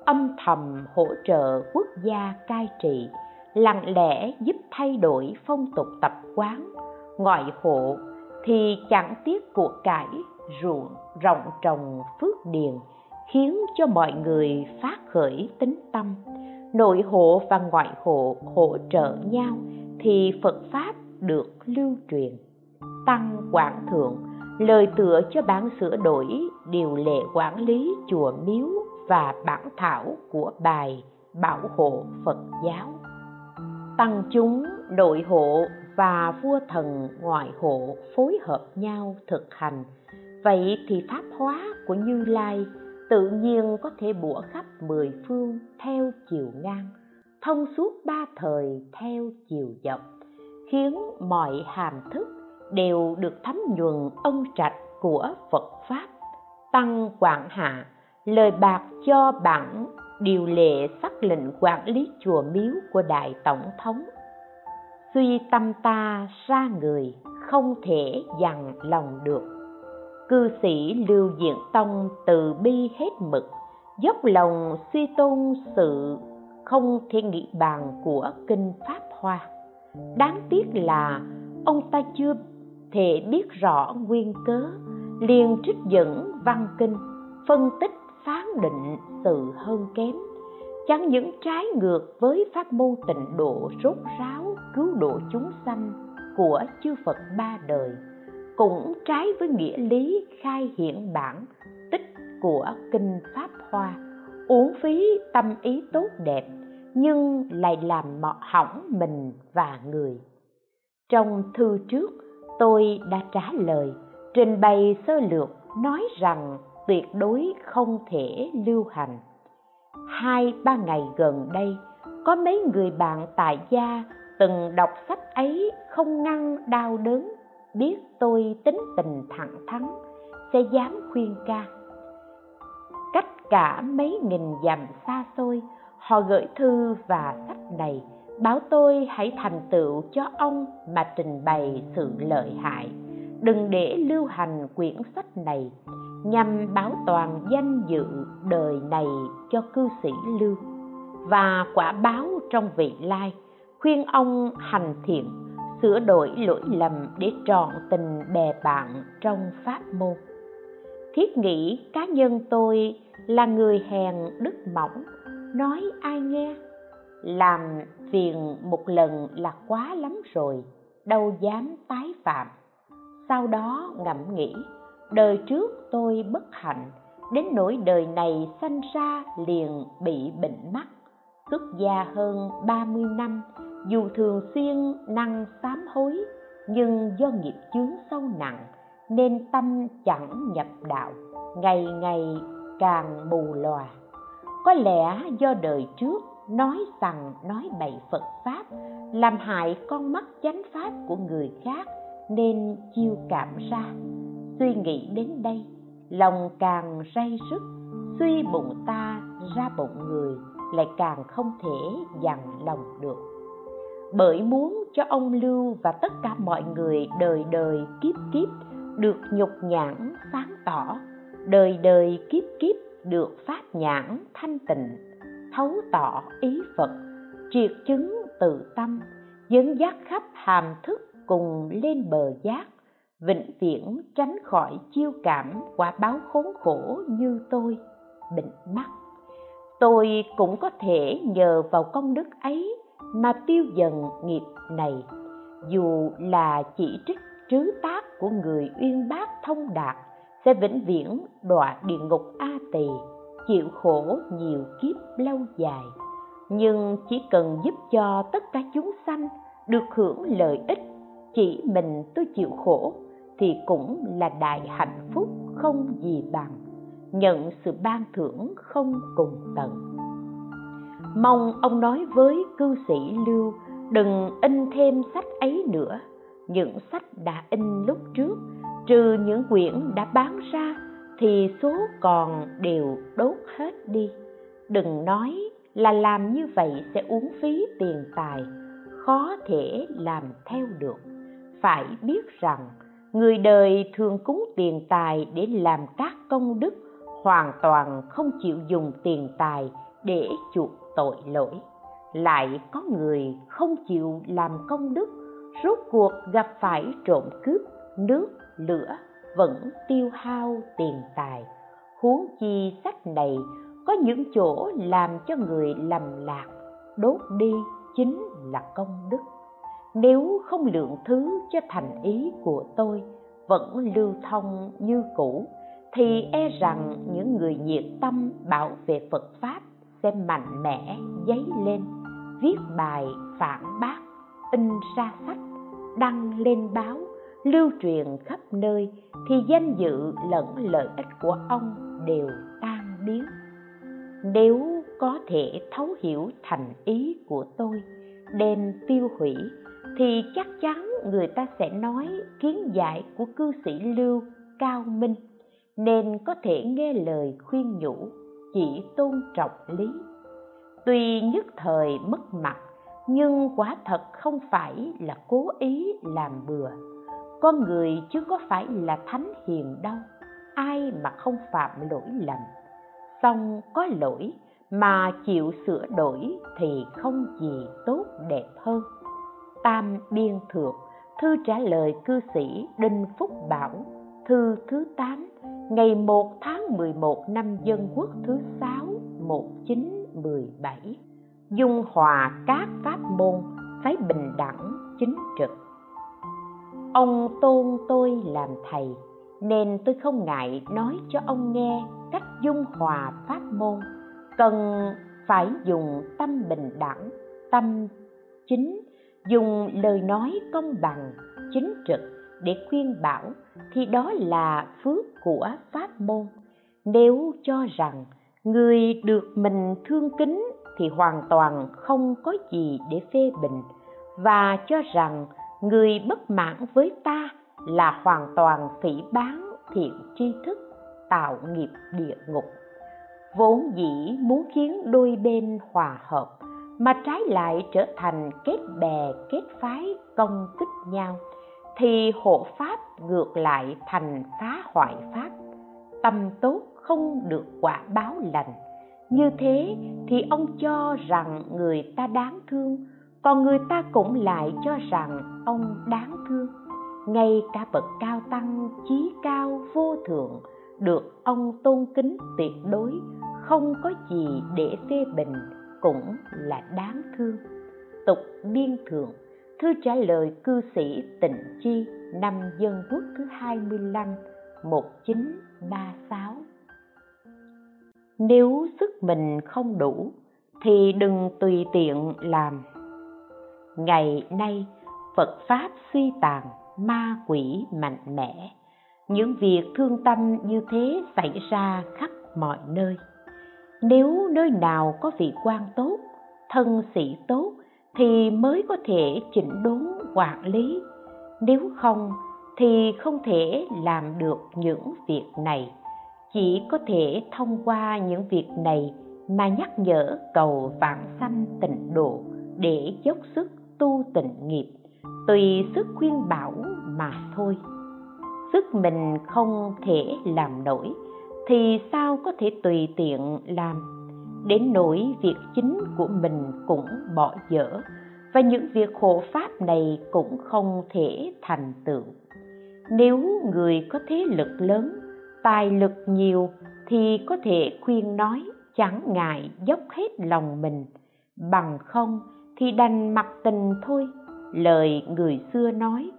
Âm thầm hỗ trợ quốc gia cai trị, lặng lẽ giúp thay đổi phong tục tập quán, ngoại hộ thì chẳng tiếc của cải ruộng rộng trồng phước điền, khiến cho mọi người phát khởi tính tâm. Nội hộ và ngoại hộ hỗ trợ nhau thì phật pháp được lưu truyền. Tăng quảng thượng, lời tựa cho bản sửa đổi, điều lệ quản lý chùa miếu và bản thảo của bài bảo hộ phật giáo. Tăng chúng nội hộ và vua thần ngoại hộ phối hợp nhau thực hành. Vậy thì pháp hóa của như lai tự nhiên có thể bủa khắp mười phương theo chiều ngang thông suốt ba thời theo chiều dọc, khiến mọi hàm thức đều được thấm nhuần ân trạch của phật pháp, tăng quảng hạ, lời bạc cho bản, điều lệ sắc lệnh quản lý chùa miếu của đại tổng thống. Suy tâm ta ra người, không thể dằn lòng được. Cư sĩ lưu diện tông từ bi hết mực, dốc lòng suy tôn sự không thể nghĩ bàn của kinh pháp hoa. Đáng tiếc là ông ta chưa thể biết rõ nguyên cớ, liền trích dẫn văn kinh phân tích phán định sự hơn kém. Chẳng những trái ngược với pháp môn tịnh độ rốt ráo cứu độ chúng sanh của chư Phật ba đời, cũng trái với nghĩa lý khai hiện bản tích của kinh Pháp Hoa uổng phí tâm ý tốt đẹp, nhưng lại làm mọ hỏng mình và người. Trong thư trước, tôi đã trả lời, trình bày sơ lược nói rằng tuyệt đối không thể lưu hành. Hai, ba ngày gần đây, có mấy người bạn tại gia từng đọc sách ấy không ngăn đau đớn, biết tôi tính tình thẳng thắn, sẽ dám khuyên can cả mấy nghìn dặm xa xôi, họ gửi thư và sách này, báo tôi hãy thành tựu cho ông mà trình bày sự lợi hại. Đừng để lưu hành quyển sách này nhằm bảo toàn danh dự đời này cho cư sĩ lưu. Và quả báo trong vị lai, khuyên ông hành thiện, sửa đổi lỗi lầm để trọn tình bè bạn trong pháp môn thiết nghĩ cá nhân tôi là người hèn đức mỏng, nói ai nghe, làm phiền một lần là quá lắm rồi, đâu dám tái phạm. Sau đó ngẫm nghĩ, đời trước tôi bất hạnh, đến nỗi đời này sanh ra liền bị bệnh mắt xuất gia hơn 30 năm, dù thường xuyên năng sám hối, nhưng do nghiệp chướng sâu nặng nên tâm chẳng nhập đạo, ngày ngày càng mù lòa. Có lẽ do đời trước nói rằng, nói bậy phật pháp, làm hại con mắt chánh pháp của người khác nên chiêu cảm ra. Suy nghĩ đến đây, lòng càng say sức, suy bụng ta ra bụng người lại càng không thể dằn lòng được. Bởi muốn cho ông lưu và tất cả mọi người đời đời kiếp kiếp được nhục nhãn sáng tỏ, đời đời kiếp kiếp được phát nhãn thanh tịnh, thấu tỏ ý phật, triệt chứng tự tâm, dẫn dắt khắp hàm thức cùng lên bờ giác, vĩnh viễn tránh khỏi chiêu cảm quả báo khốn khổ như tôi, bệnh mắt. Tôi cũng có thể nhờ vào công đức ấy mà tiêu dần nghiệp này, dù là chỉ trích trứ tác của người uyên bác thông đạt sẽ vĩnh viễn đọa địa ngục a tỳ, chịu khổ nhiều kiếp lâu dài. Nhưng chỉ cần giúp cho tất cả chúng sanh được hưởng lợi ích, chỉ mình tôi chịu khổ thì cũng là đại hạnh phúc không gì bằng, nhận sự ban thưởng không cùng tận. Mong ông nói với cư sĩ lưu đừng in thêm sách ấy nữa những sách đã in lúc trước, trừ những quyển đã bán ra, thì số còn đều đốt hết đi. Đừng nói là làm như vậy sẽ uống phí tiền tài, khó thể làm theo được. Phải biết rằng, người đời thường cúng tiền tài để làm các công đức, hoàn toàn không chịu dùng tiền tài để chuộc tội lỗi. Lại có người không chịu làm công đức rốt cuộc gặp phải trộm cướp, nước, lửa, vẫn tiêu hao tiền tài. Huống chi sách này có những chỗ làm cho người lầm lạc, đốt đi chính là công đức. Nếu không lượng thứ cho thành ý của tôi vẫn lưu thông như cũ, thì e rằng những người nhiệt tâm bảo vệ phật pháp sẽ mạnh mẽ dấy lên, viết bài phản bác in ra sách, đăng lên báo, lưu truyền khắp nơi thì danh dự lẫn lợi ích của ông đều tan biến. Nếu có thể thấu hiểu thành ý của tôi đem tiêu hủy, thì chắc chắn người ta sẽ nói kiến giải của cư sĩ lưu cao minh, nên có thể nghe lời khuyên nhủ, chỉ tôn trọng lý. Tuy nhất thời mất mặt nhưng quả thật không phải là cố ý làm bừa. Con người chứ có phải là thánh hiền đâu. Ai mà không phạm lỗi lầm. Song có lỗi mà chịu sửa đổi thì không gì tốt đẹp hơn. Tam biên thượng, thư trả lời cư sĩ đinh phúc bảo, thư thứ 8 ngày 1 tháng 11 năm dân quốc thứ 6 1917 dung hòa các pháp môn phải bình đẳng, chính trực. Ông tôn tôi làm thầy, nên tôi không ngại nói cho ông nghe cách dung hòa pháp môn. Cần phải dùng tâm bình đẳng, tâm chính, dùng lời nói công bằng, chính trực để khuyên bảo, thì đó là phước của pháp môn. Nếu cho rằng người được mình thương kính thì hoàn toàn không có gì để phê bình và cho rằng người bất mãn với ta là hoàn toàn phỉ bán thiện tri thức, tạo nghiệp địa ngục. Vốn dĩ muốn khiến đôi bên hòa hợp, mà trái lại trở thành kết bè, kết phái, công kích nhau, thì hộ pháp ngược lại thành phá hoại pháp. Tâm tốt không được quả báo lành như thế thì ông cho rằng người ta đáng thương, còn người ta cũng lại cho rằng ông đáng thương. Ngay cả bậc cao tăng, chí cao, vô thượng được ông tôn kính tuyệt đối, không có gì để phê bình cũng là đáng thương. Tục biên thượng, thư trả lời cư sĩ tịnh chi năm dân quốc thứ 25 1936 nếu sức mình không đủ, thì đừng tùy tiện làm. Ngày nay, phật pháp suy tàn ma quỷ mạnh mẽ. Những việc thương tâm như thế xảy ra khắp mọi nơi. Nếu nơi nào có vị quan tốt, thân sĩ tốt, thì mới có thể chỉnh đốn, quản lý. Nếu không, thì không thể làm được những việc này chỉ có thể thông qua những việc này mà nhắc nhở cầu vạn sanh tịnh độ để dốc sức tu tịnh nghiệp, tùy sức khuyên bảo mà thôi. Sức mình không thể làm nổi, thì sao có thể tùy tiện làm? Đến nỗi việc chính của mình cũng bỏ dở, và những việc hộ pháp này cũng không thể thành tựu. Nếu người có thế lực lớn tài lực nhiều thì có thể khuyên nói chẳng ngại dốc hết lòng mình. Bằng không thì đành mặc tình thôi. Lời người xưa nói,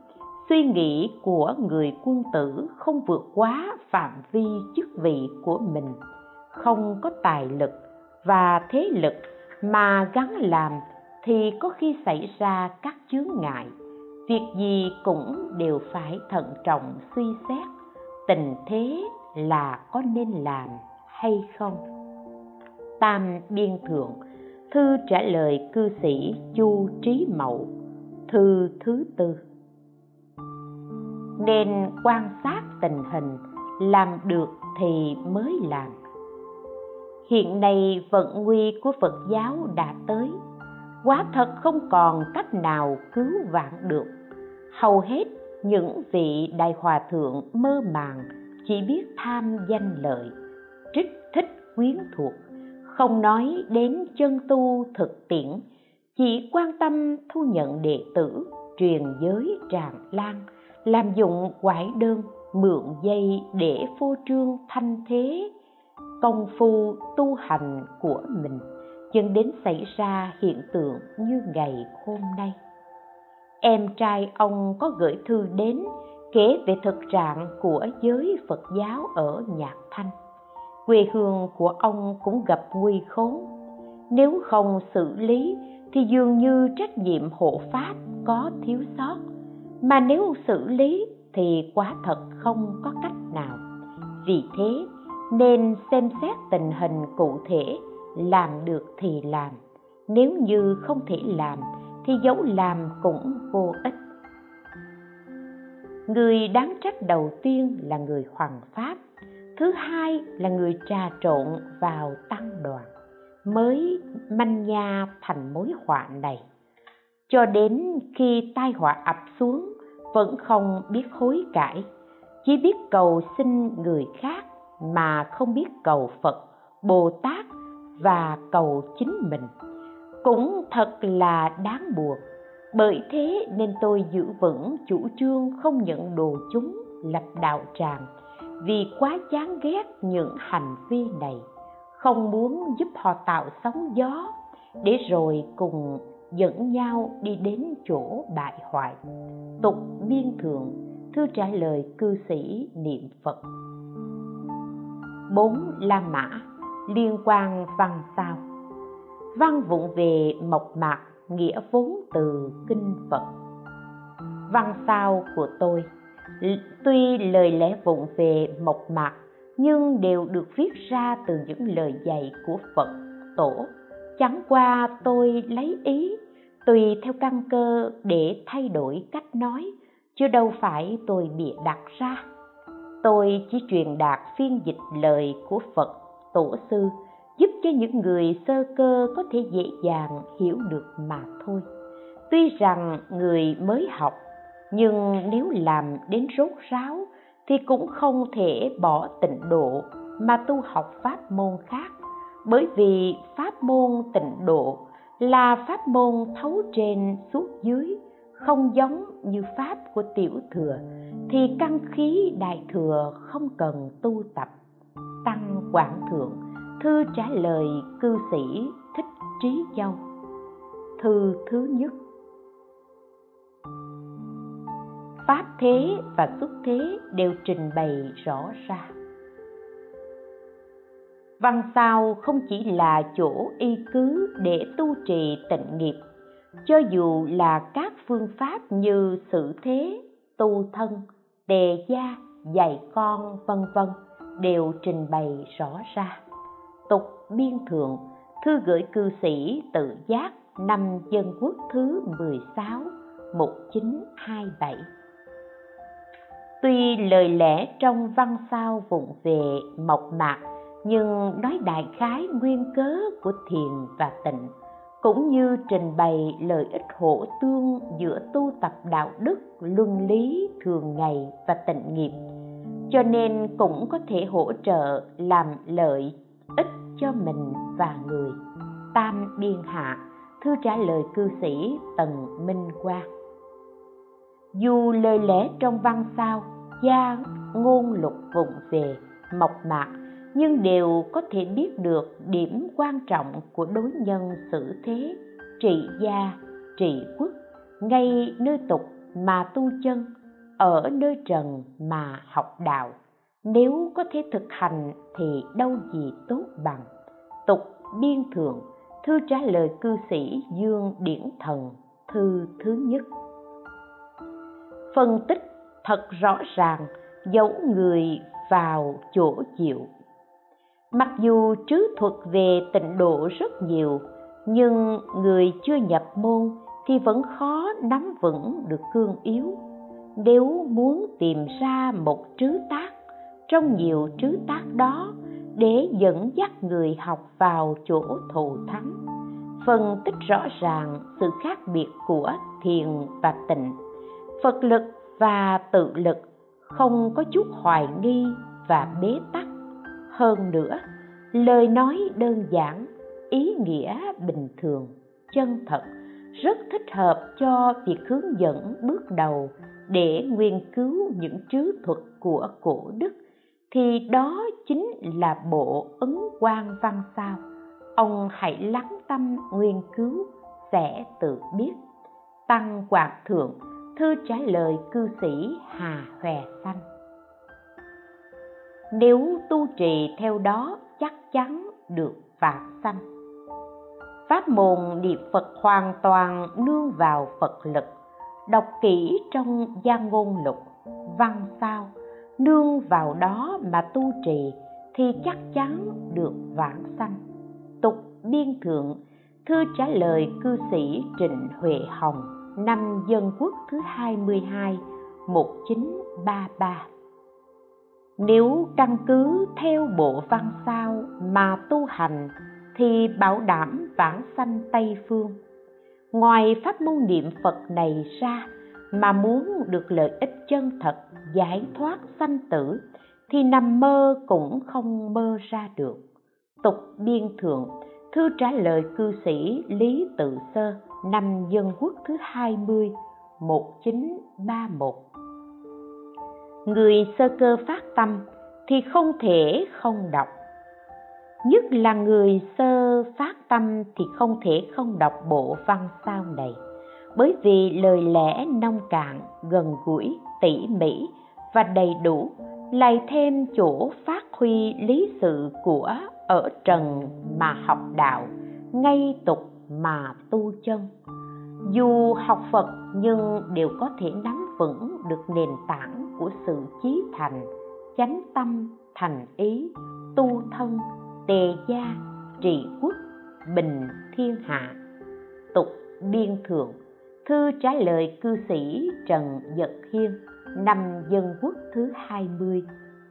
suy nghĩ của người quân tử không vượt quá phạm vi chức vị của mình. Không có tài lực và thế lực mà gắn làm thì có khi xảy ra các chướng ngại. Việc gì cũng đều phải thận trọng suy xét tình thế là có nên làm hay không? Tam biên thượng, thư trả lời cư sĩ chu trí mậu, thư thứ tư. Nên quan sát tình hình, làm được thì mới làm. Hiện nay vận nguy của phật giáo đã tới. Quá thật không còn cách nào cứu vãn được. Hầu hết những vị đại hòa thượng mơ màng chỉ biết tham danh lợi, trích thích quyến thuộc, không nói đến chân tu thực tiễn, chỉ quan tâm thu nhận đệ tử, truyền giới tràn lan, làm dụng quải đơn, mượn dây để phô trương thanh thế, công phu tu hành của mình. Dẫn đến xảy ra hiện tượng như ngày hôm nay em trai ông có gửi thư đến kể về thực trạng của giới phật giáo ở nhạc thanh. Quê hương của ông cũng gặp nguy khốn. Nếu không xử lý thì dường như trách nhiệm hộ pháp có thiếu sót. Mà nếu xử lý thì quá thật không có cách nào. Vì thế, nên xem xét tình hình cụ thể, làm được thì làm. Nếu như không thể làm thì dẫu làm cũng vô ích. Người đáng trách đầu tiên là người hoàng pháp, thứ hai là người trà trộn vào tăng đoàn, mới manh nha thành mối họa này. Cho đến khi tai họa ập xuống, vẫn không biết hối cải, chỉ biết cầu xin người khác mà không biết cầu phật, bồ tát và cầu chính mình cũng thật là đáng buộc bởi thế nên tôi giữ vững chủ trương không nhận đồ chúng lập đạo tràng, vì quá chán ghét những hành vi này. Không muốn giúp họ tạo sóng gió, để rồi cùng dẫn nhau đi đến chỗ bại hoại. Tục biên thượng, thư trả lời cư sĩ niệm phật. Bốn la mã, liên quan văn sao? Văn vụng về mộc mạc, nghĩa vốn từ kinh phật. Văn sao của tôi, tuy lời lẽ vụng về mộc mạc, nhưng đều được viết ra từ những lời dạy của phật tổ. Chẳng qua tôi lấy ý, tùy theo căn cơ để thay đổi cách nói, chứ đâu phải tôi bịa đặt ra. Tôi chỉ truyền đạt phiên dịch lời của phật tổ sư giúp cho những người sơ cơ có thể dễ dàng hiểu được mà thôi. Tuy rằng người mới học, nhưng nếu làm đến rốt ráo thì cũng không thể bỏ tịnh độ mà tu học pháp môn khác. Bởi vì pháp môn tịnh độ là pháp môn thấu trên suốt dưới, không giống như pháp của tiểu thừa, thì căn khí đại thừa không cần tu tập, tăng quảng thượng thư trả lời cư sĩ thích trí châu. Thư thứ nhất. Pháp thế và xuất thế đều trình bày rõ ra. Văn sao không chỉ là chỗ y cứ để tu trì tịnh nghiệp, cho dù là các phương pháp như sự thế, tu thân đề gia, dạy con, vân vân đều trình bày rõ ra tục biên thượng, thư gửi cư sĩ tự giác năm dân quốc thứ 16 1927 Tuy lời lẽ trong văn sao vụng về mộc mạc, nhưng nói đại khái nguyên cớ của thiền và tịnh, cũng như trình bày lợi ích hỗ tương giữa tu tập đạo đức, luân lý thường ngày và tịnh nghiệp, cho nên cũng có thể hỗ trợ làm lợi ích cho mình và người. Tam biên hạ, thư trả lời cư sĩ tần minh quang. Dù lời lẽ trong văn sao, gia ngôn lục vụng về, mộc mạc, nhưng đều có thể biết được điểm quan trọng của đối nhân xử thế, trị gia, trị quốc, ngay nơi tục mà tu chân, ở nơi trần mà học đạo nếu có thể thực hành thì đâu gì tốt bằng. Tục biên thượng thư trả lời cư sĩ dương điển thần, thư thứ nhất. Phân tích thật rõ ràng giấu người vào chỗ chịu. Mặc dù trứ thuật về tịnh độ rất nhiều, nhưng người chưa nhập môn thì vẫn khó nắm vững được cương yếu. Nếu muốn tìm ra một trứ tác trong nhiều trứ tác đó để dẫn dắt người học vào chỗ thù thắng. Phân tích rõ ràng sự khác biệt của thiền và tịnh. Phật lực và tự lực không có chút hoài nghi và bế tắc. Hơn nữa, lời nói đơn giản, ý nghĩa bình thường, chân thật rất thích hợp cho việc hướng dẫn bước đầu để nghiên cứu những trứ thuật của cổ đức thì đó chính là bộ ấn quan văn sao. Ông hãy lắng tâm nghiên cứu, sẽ tự biết. Tăng quạt thượng, thư trả lời cư sĩ hà hòe xanh. Nếu tu trì theo đó, chắc chắn được vạn sanh. Pháp môn niệm phật hoàn toàn nương vào phật lực, đọc kỹ trong gia ngôn lục, văn sao nương vào đó mà tu trì thì chắc chắn được vãng sanh. Tục biên thượng, thư trả lời cư sĩ trịnh huệ hồng, năm dân quốc thứ 22 1933 nếu căn cứ theo bộ văn sao mà tu hành thì bảo đảm vãng sanh tây phương. Ngoài pháp môn niệm phật này ra mà muốn được lợi ích chân thật, giải thoát sanh tử, thì nằm mơ cũng không mơ ra được. Tục biên thượng, thư trả lời cư sĩ lý tự sơ, năm dân quốc thứ 20 1931 người sơ cơ phát tâm thì không thể không đọc. Nhất là người sơ phát tâm thì không thể không đọc bộ văn sao này bởi vì lời lẽ nông cạn, gần gũi, tỉ mỉ và đầy đủ lại thêm chỗ phát huy lý sự của ở trần mà học đạo, ngay tục mà tu chân. Dù học phật nhưng đều có thể nắm vững được nền tảng của sự chí thành, chánh tâm, thành ý, tu thân, tề gia, trị quốc, bình thiên hạ, tục biên thượng thư trả lời cư sĩ Trần Nhật Hiên, năm Dân Quốc thứ 20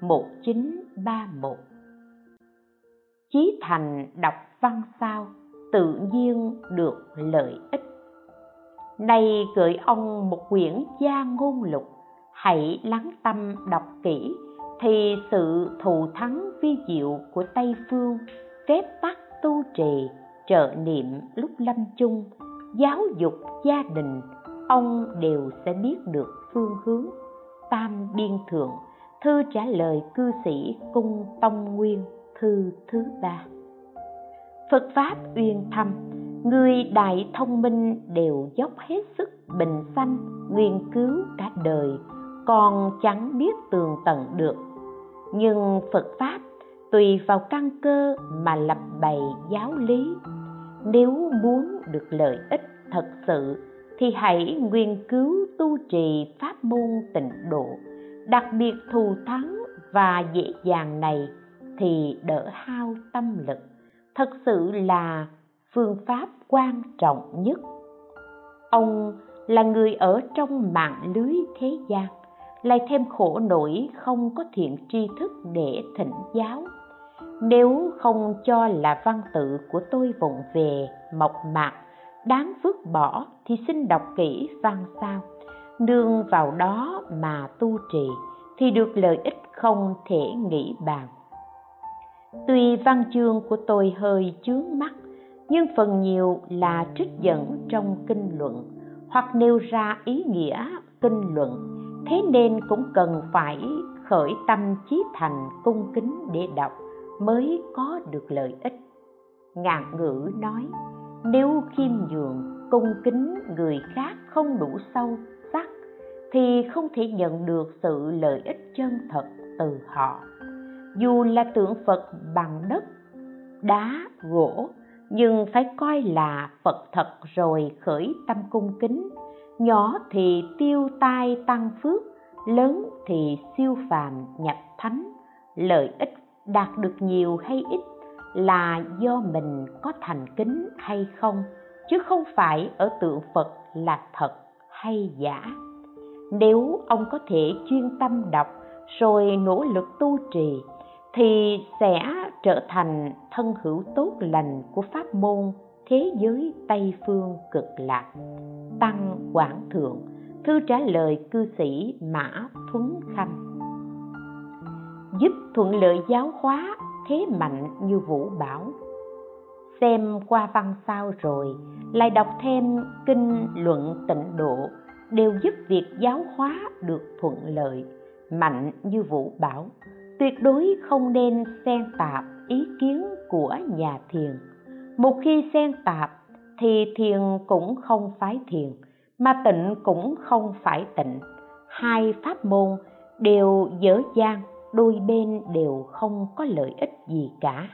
1931 Chí thành đọc văn sao tự nhiên được lợi ích. Này gửi ông một quyển gia ngôn lục, Hãy lắng tâm đọc kỹ, Thì sự thù thắng vi diệu của Tây Phương, Phép tắc tu trì, trợ niệm lúc lâm chung giáo dục gia đình, ông đều sẽ biết được phương hướng. Tam biên thượng, thư trả lời cư sĩ cung tông nguyên, thư thứ ba. Phật pháp uyên thâm, người đại thông minh đều dốc hết sức bình sanh nghiên cứu cả đời, còn chẳng biết tường tận được. Nhưng phật pháp tùy vào căn cơ mà lập bày giáo lý nếu muốn được lợi ích thật sự, thì hãy nghiên cứu tu trì pháp môn tịnh độ. Đặc biệt thù thắng và dễ dàng này thì đỡ hao tâm lực. Thật sự là phương pháp quan trọng nhất. Ông là người ở trong mạng lưới thế gian, lại thêm khổ nổi không có thiện tri thức để thỉnh giáo nếu không cho là văn tự của tôi vụng về, mộc mạc, đáng vứt bỏ thì xin đọc kỹ văn sao. Nương vào đó mà tu trì thì được lợi ích không thể nghĩ bàn. Tuy văn chương của tôi hơi chướng mắt, nhưng phần nhiều là trích dẫn trong kinh luận, hoặc nêu ra ý nghĩa kinh luận. Thế nên cũng cần phải khởi tâm chí thành cung kính để đọc mới có được lợi ích. Ngạn ngữ nói, nếu khiêm nhường, cung kính người khác không đủ sâu sắc, thì không thể nhận được sự lợi ích chân thật từ họ. Dù là tượng phật bằng đất, đá, gỗ, nhưng phải coi là phật thật rồi khởi tâm cung kính. Nhỏ thì tiêu tai tăng phước, lớn thì siêu phàm nhập thánh. Lợi ích đạt được nhiều hay ít là do mình có thành kính hay không, chứ không phải ở tượng phật là thật hay giả. Nếu ông có thể chuyên tâm đọc rồi nỗ lực tu trì, thì sẽ trở thành thân hữu tốt lành của pháp môn thế giới tây phương cực lạc. Tăng quảng thượng, thư trả lời cư sĩ mã thuấn khanh giúp thuận lợi giáo hóa thế mạnh như vũ bảo. Xem qua văn sao rồi, lại đọc thêm kinh luận tịnh độ, đều giúp việc giáo hóa được thuận lợi, mạnh như vũ bảo. Tuyệt đối không nên xen tạp ý kiến của nhà thiền. Một khi xen tạp, thì thiền cũng không phải thiền, mà tịnh cũng không phải tịnh. Hai pháp môn đều dở dang đôi bên đều không có lợi ích gì cả.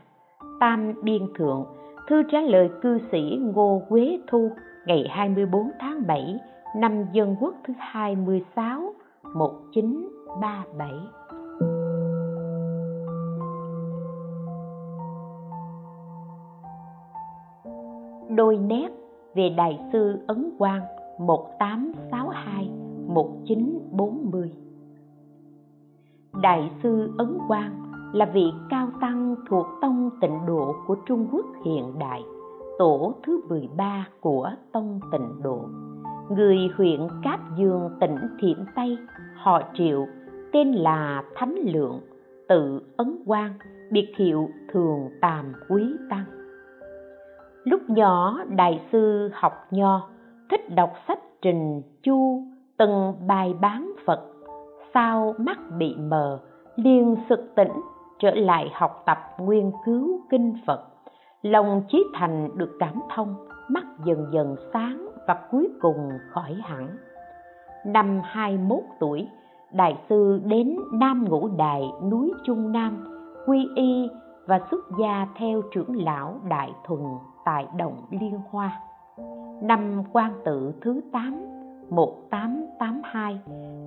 Tam Biên Thượng, thư trả lời cư sĩ Ngô Quế Thu ngày 24 tháng 7 năm Dân Quốc thứ 26 1937. Đôi nét về Đại sư Ấn Quang 1862 1940 Đại sư Ấn Quang là vị cao tăng thuộc tông tịnh độ của Trung Quốc hiện đại, tổ thứ 13 của tông tịnh độ. Người huyện Cáp Dương tỉnh Thiểm Tây, họ Triệu, tên là Thánh Lượng, tự Ấn Quang, biệt hiệu thường tàm quý tăng lúc nhỏ đại sư học nho thích đọc sách trình chu từng bài bán sau mắt bị mờ, liền sực tỉnh, trở lại học tập nguyên cứu kinh phật. Lòng chí thành được cảm thông, mắt dần dần sáng và cuối cùng khỏi hẳn. Năm 21 tuổi, đại sư đến nam ngũ đài, núi trung nam, quy y và xuất gia theo trưởng lão đại thuần tại động liên hoa. Năm quan tự thứ 8 1882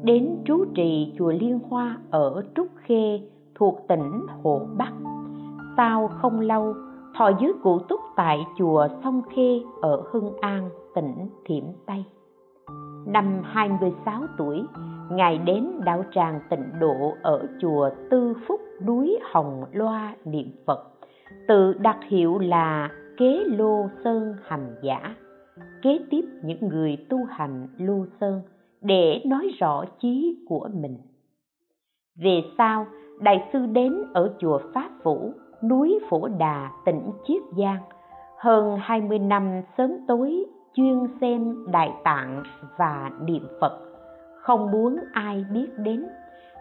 đến trú trì chùa Liên Hoa ở Trúc Khê thuộc tỉnh Hồ Bắc. Sau không lâu, thọ dưới cụ túc tại chùa Sông Khê ở Hưng An, tỉnh Thiểm Tây. Năm 26 tuổi, Ngài đến đạo tràng tịnh độ ở chùa Tư Phúc núi Hồng Loa niệm Phật, tự đặt hiệu là Kế Lô Sơn Hành Giả kế tiếp những người tu hành lưu sơn để nói rõ chí của mình. Về sau, đại sư đến ở chùa pháp vũ, núi phổ đà, tỉnh chiết giang. Hơn 20 năm sớm tối, chuyên xem đại tạng và niệm phật. Không muốn ai biết đến,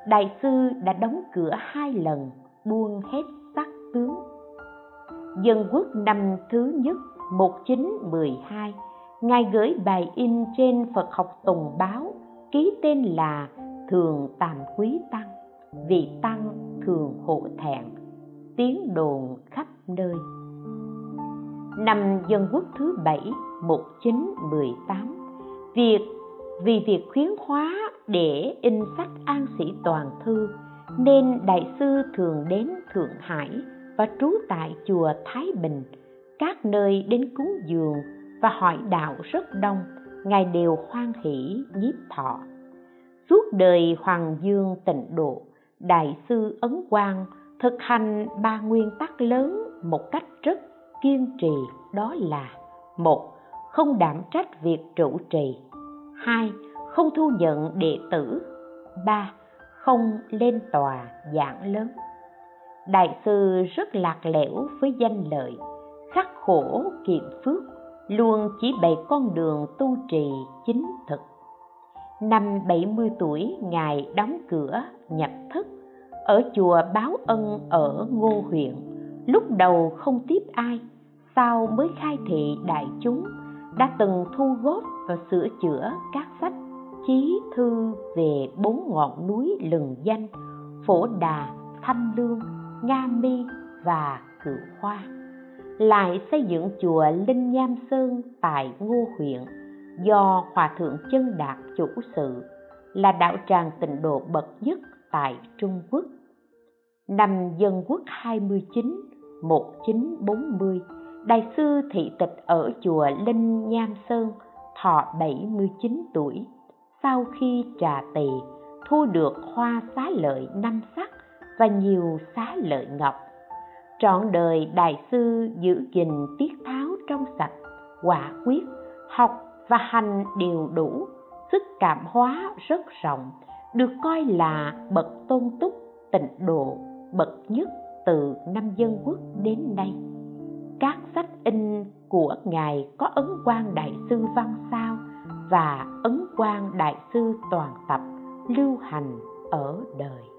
đại sư đã đóng cửa hai lần, buông hết sắc tướng. Dân quốc năm thứ nhất 1912 ngài gửi bài in trên phật học tùng báo, ký tên là thường tàm quý tăng vị tăng thường hộ thẹn, tiếng đồn khắp nơi. Năm dân quốc thứ bảy 1918 việc, vì việc khuyến hóa để in sách an sĩ toàn thư, nên đại sư thường đến thượng hải và trú tại chùa thái bình, các nơi đến cúng dường và hỏi đạo rất đông, ngài đều hoan hỷ nhiếp thọ. Suốt đời hoàng dương tịnh độ, đại sư ấn quang thực hành ba nguyên tắc lớn một cách rất kiên trì, đó là, một, không đảm trách việc trụ trì, hai, không thu nhận đệ tử, ba, không lên tòa giảng lớn. Đại sư rất lạc lẽo với danh lợi, khắc khổ kiệm phước luôn chỉ bày con đường tu trì chính thực. Năm 70 tuổi, Ngài đóng cửa nhập thất ở chùa Báo Ân ở Ngô huyện. Lúc đầu không tiếp ai, sau mới khai thị đại chúng, đã từng thu góp và sửa chữa các sách chí thư về bốn ngọn núi lừng danh, Phổ Đà, Thanh Lương, Nga Mi và Cửu Hoa lại xây dựng chùa Linh Nham Sơn tại Ngô huyện do Hòa Thượng Chân Đạt chủ sự là đạo tràng tịnh độ bậc nhất tại Trung Quốc. Năm Dân Quốc 29, 1940, Đại sư thị tịch ở chùa Linh Nham Sơn thọ 79 tuổi. Sau khi trà tỳ, thu được hoa xá lợi năm sắc và nhiều xá lợi ngọc trọn đời đại sư giữ gìn tiết tháo trong sạch, quả quyết, học và hành đều đủ, sức cảm hóa rất rộng, được coi là bậc tôn túc, tịnh độ, bậc nhất từ năm dân quốc đến nay. Các sách in của ngài có ấn quan đại sư văn sao và ấn quan đại sư toàn tập lưu hành ở đời.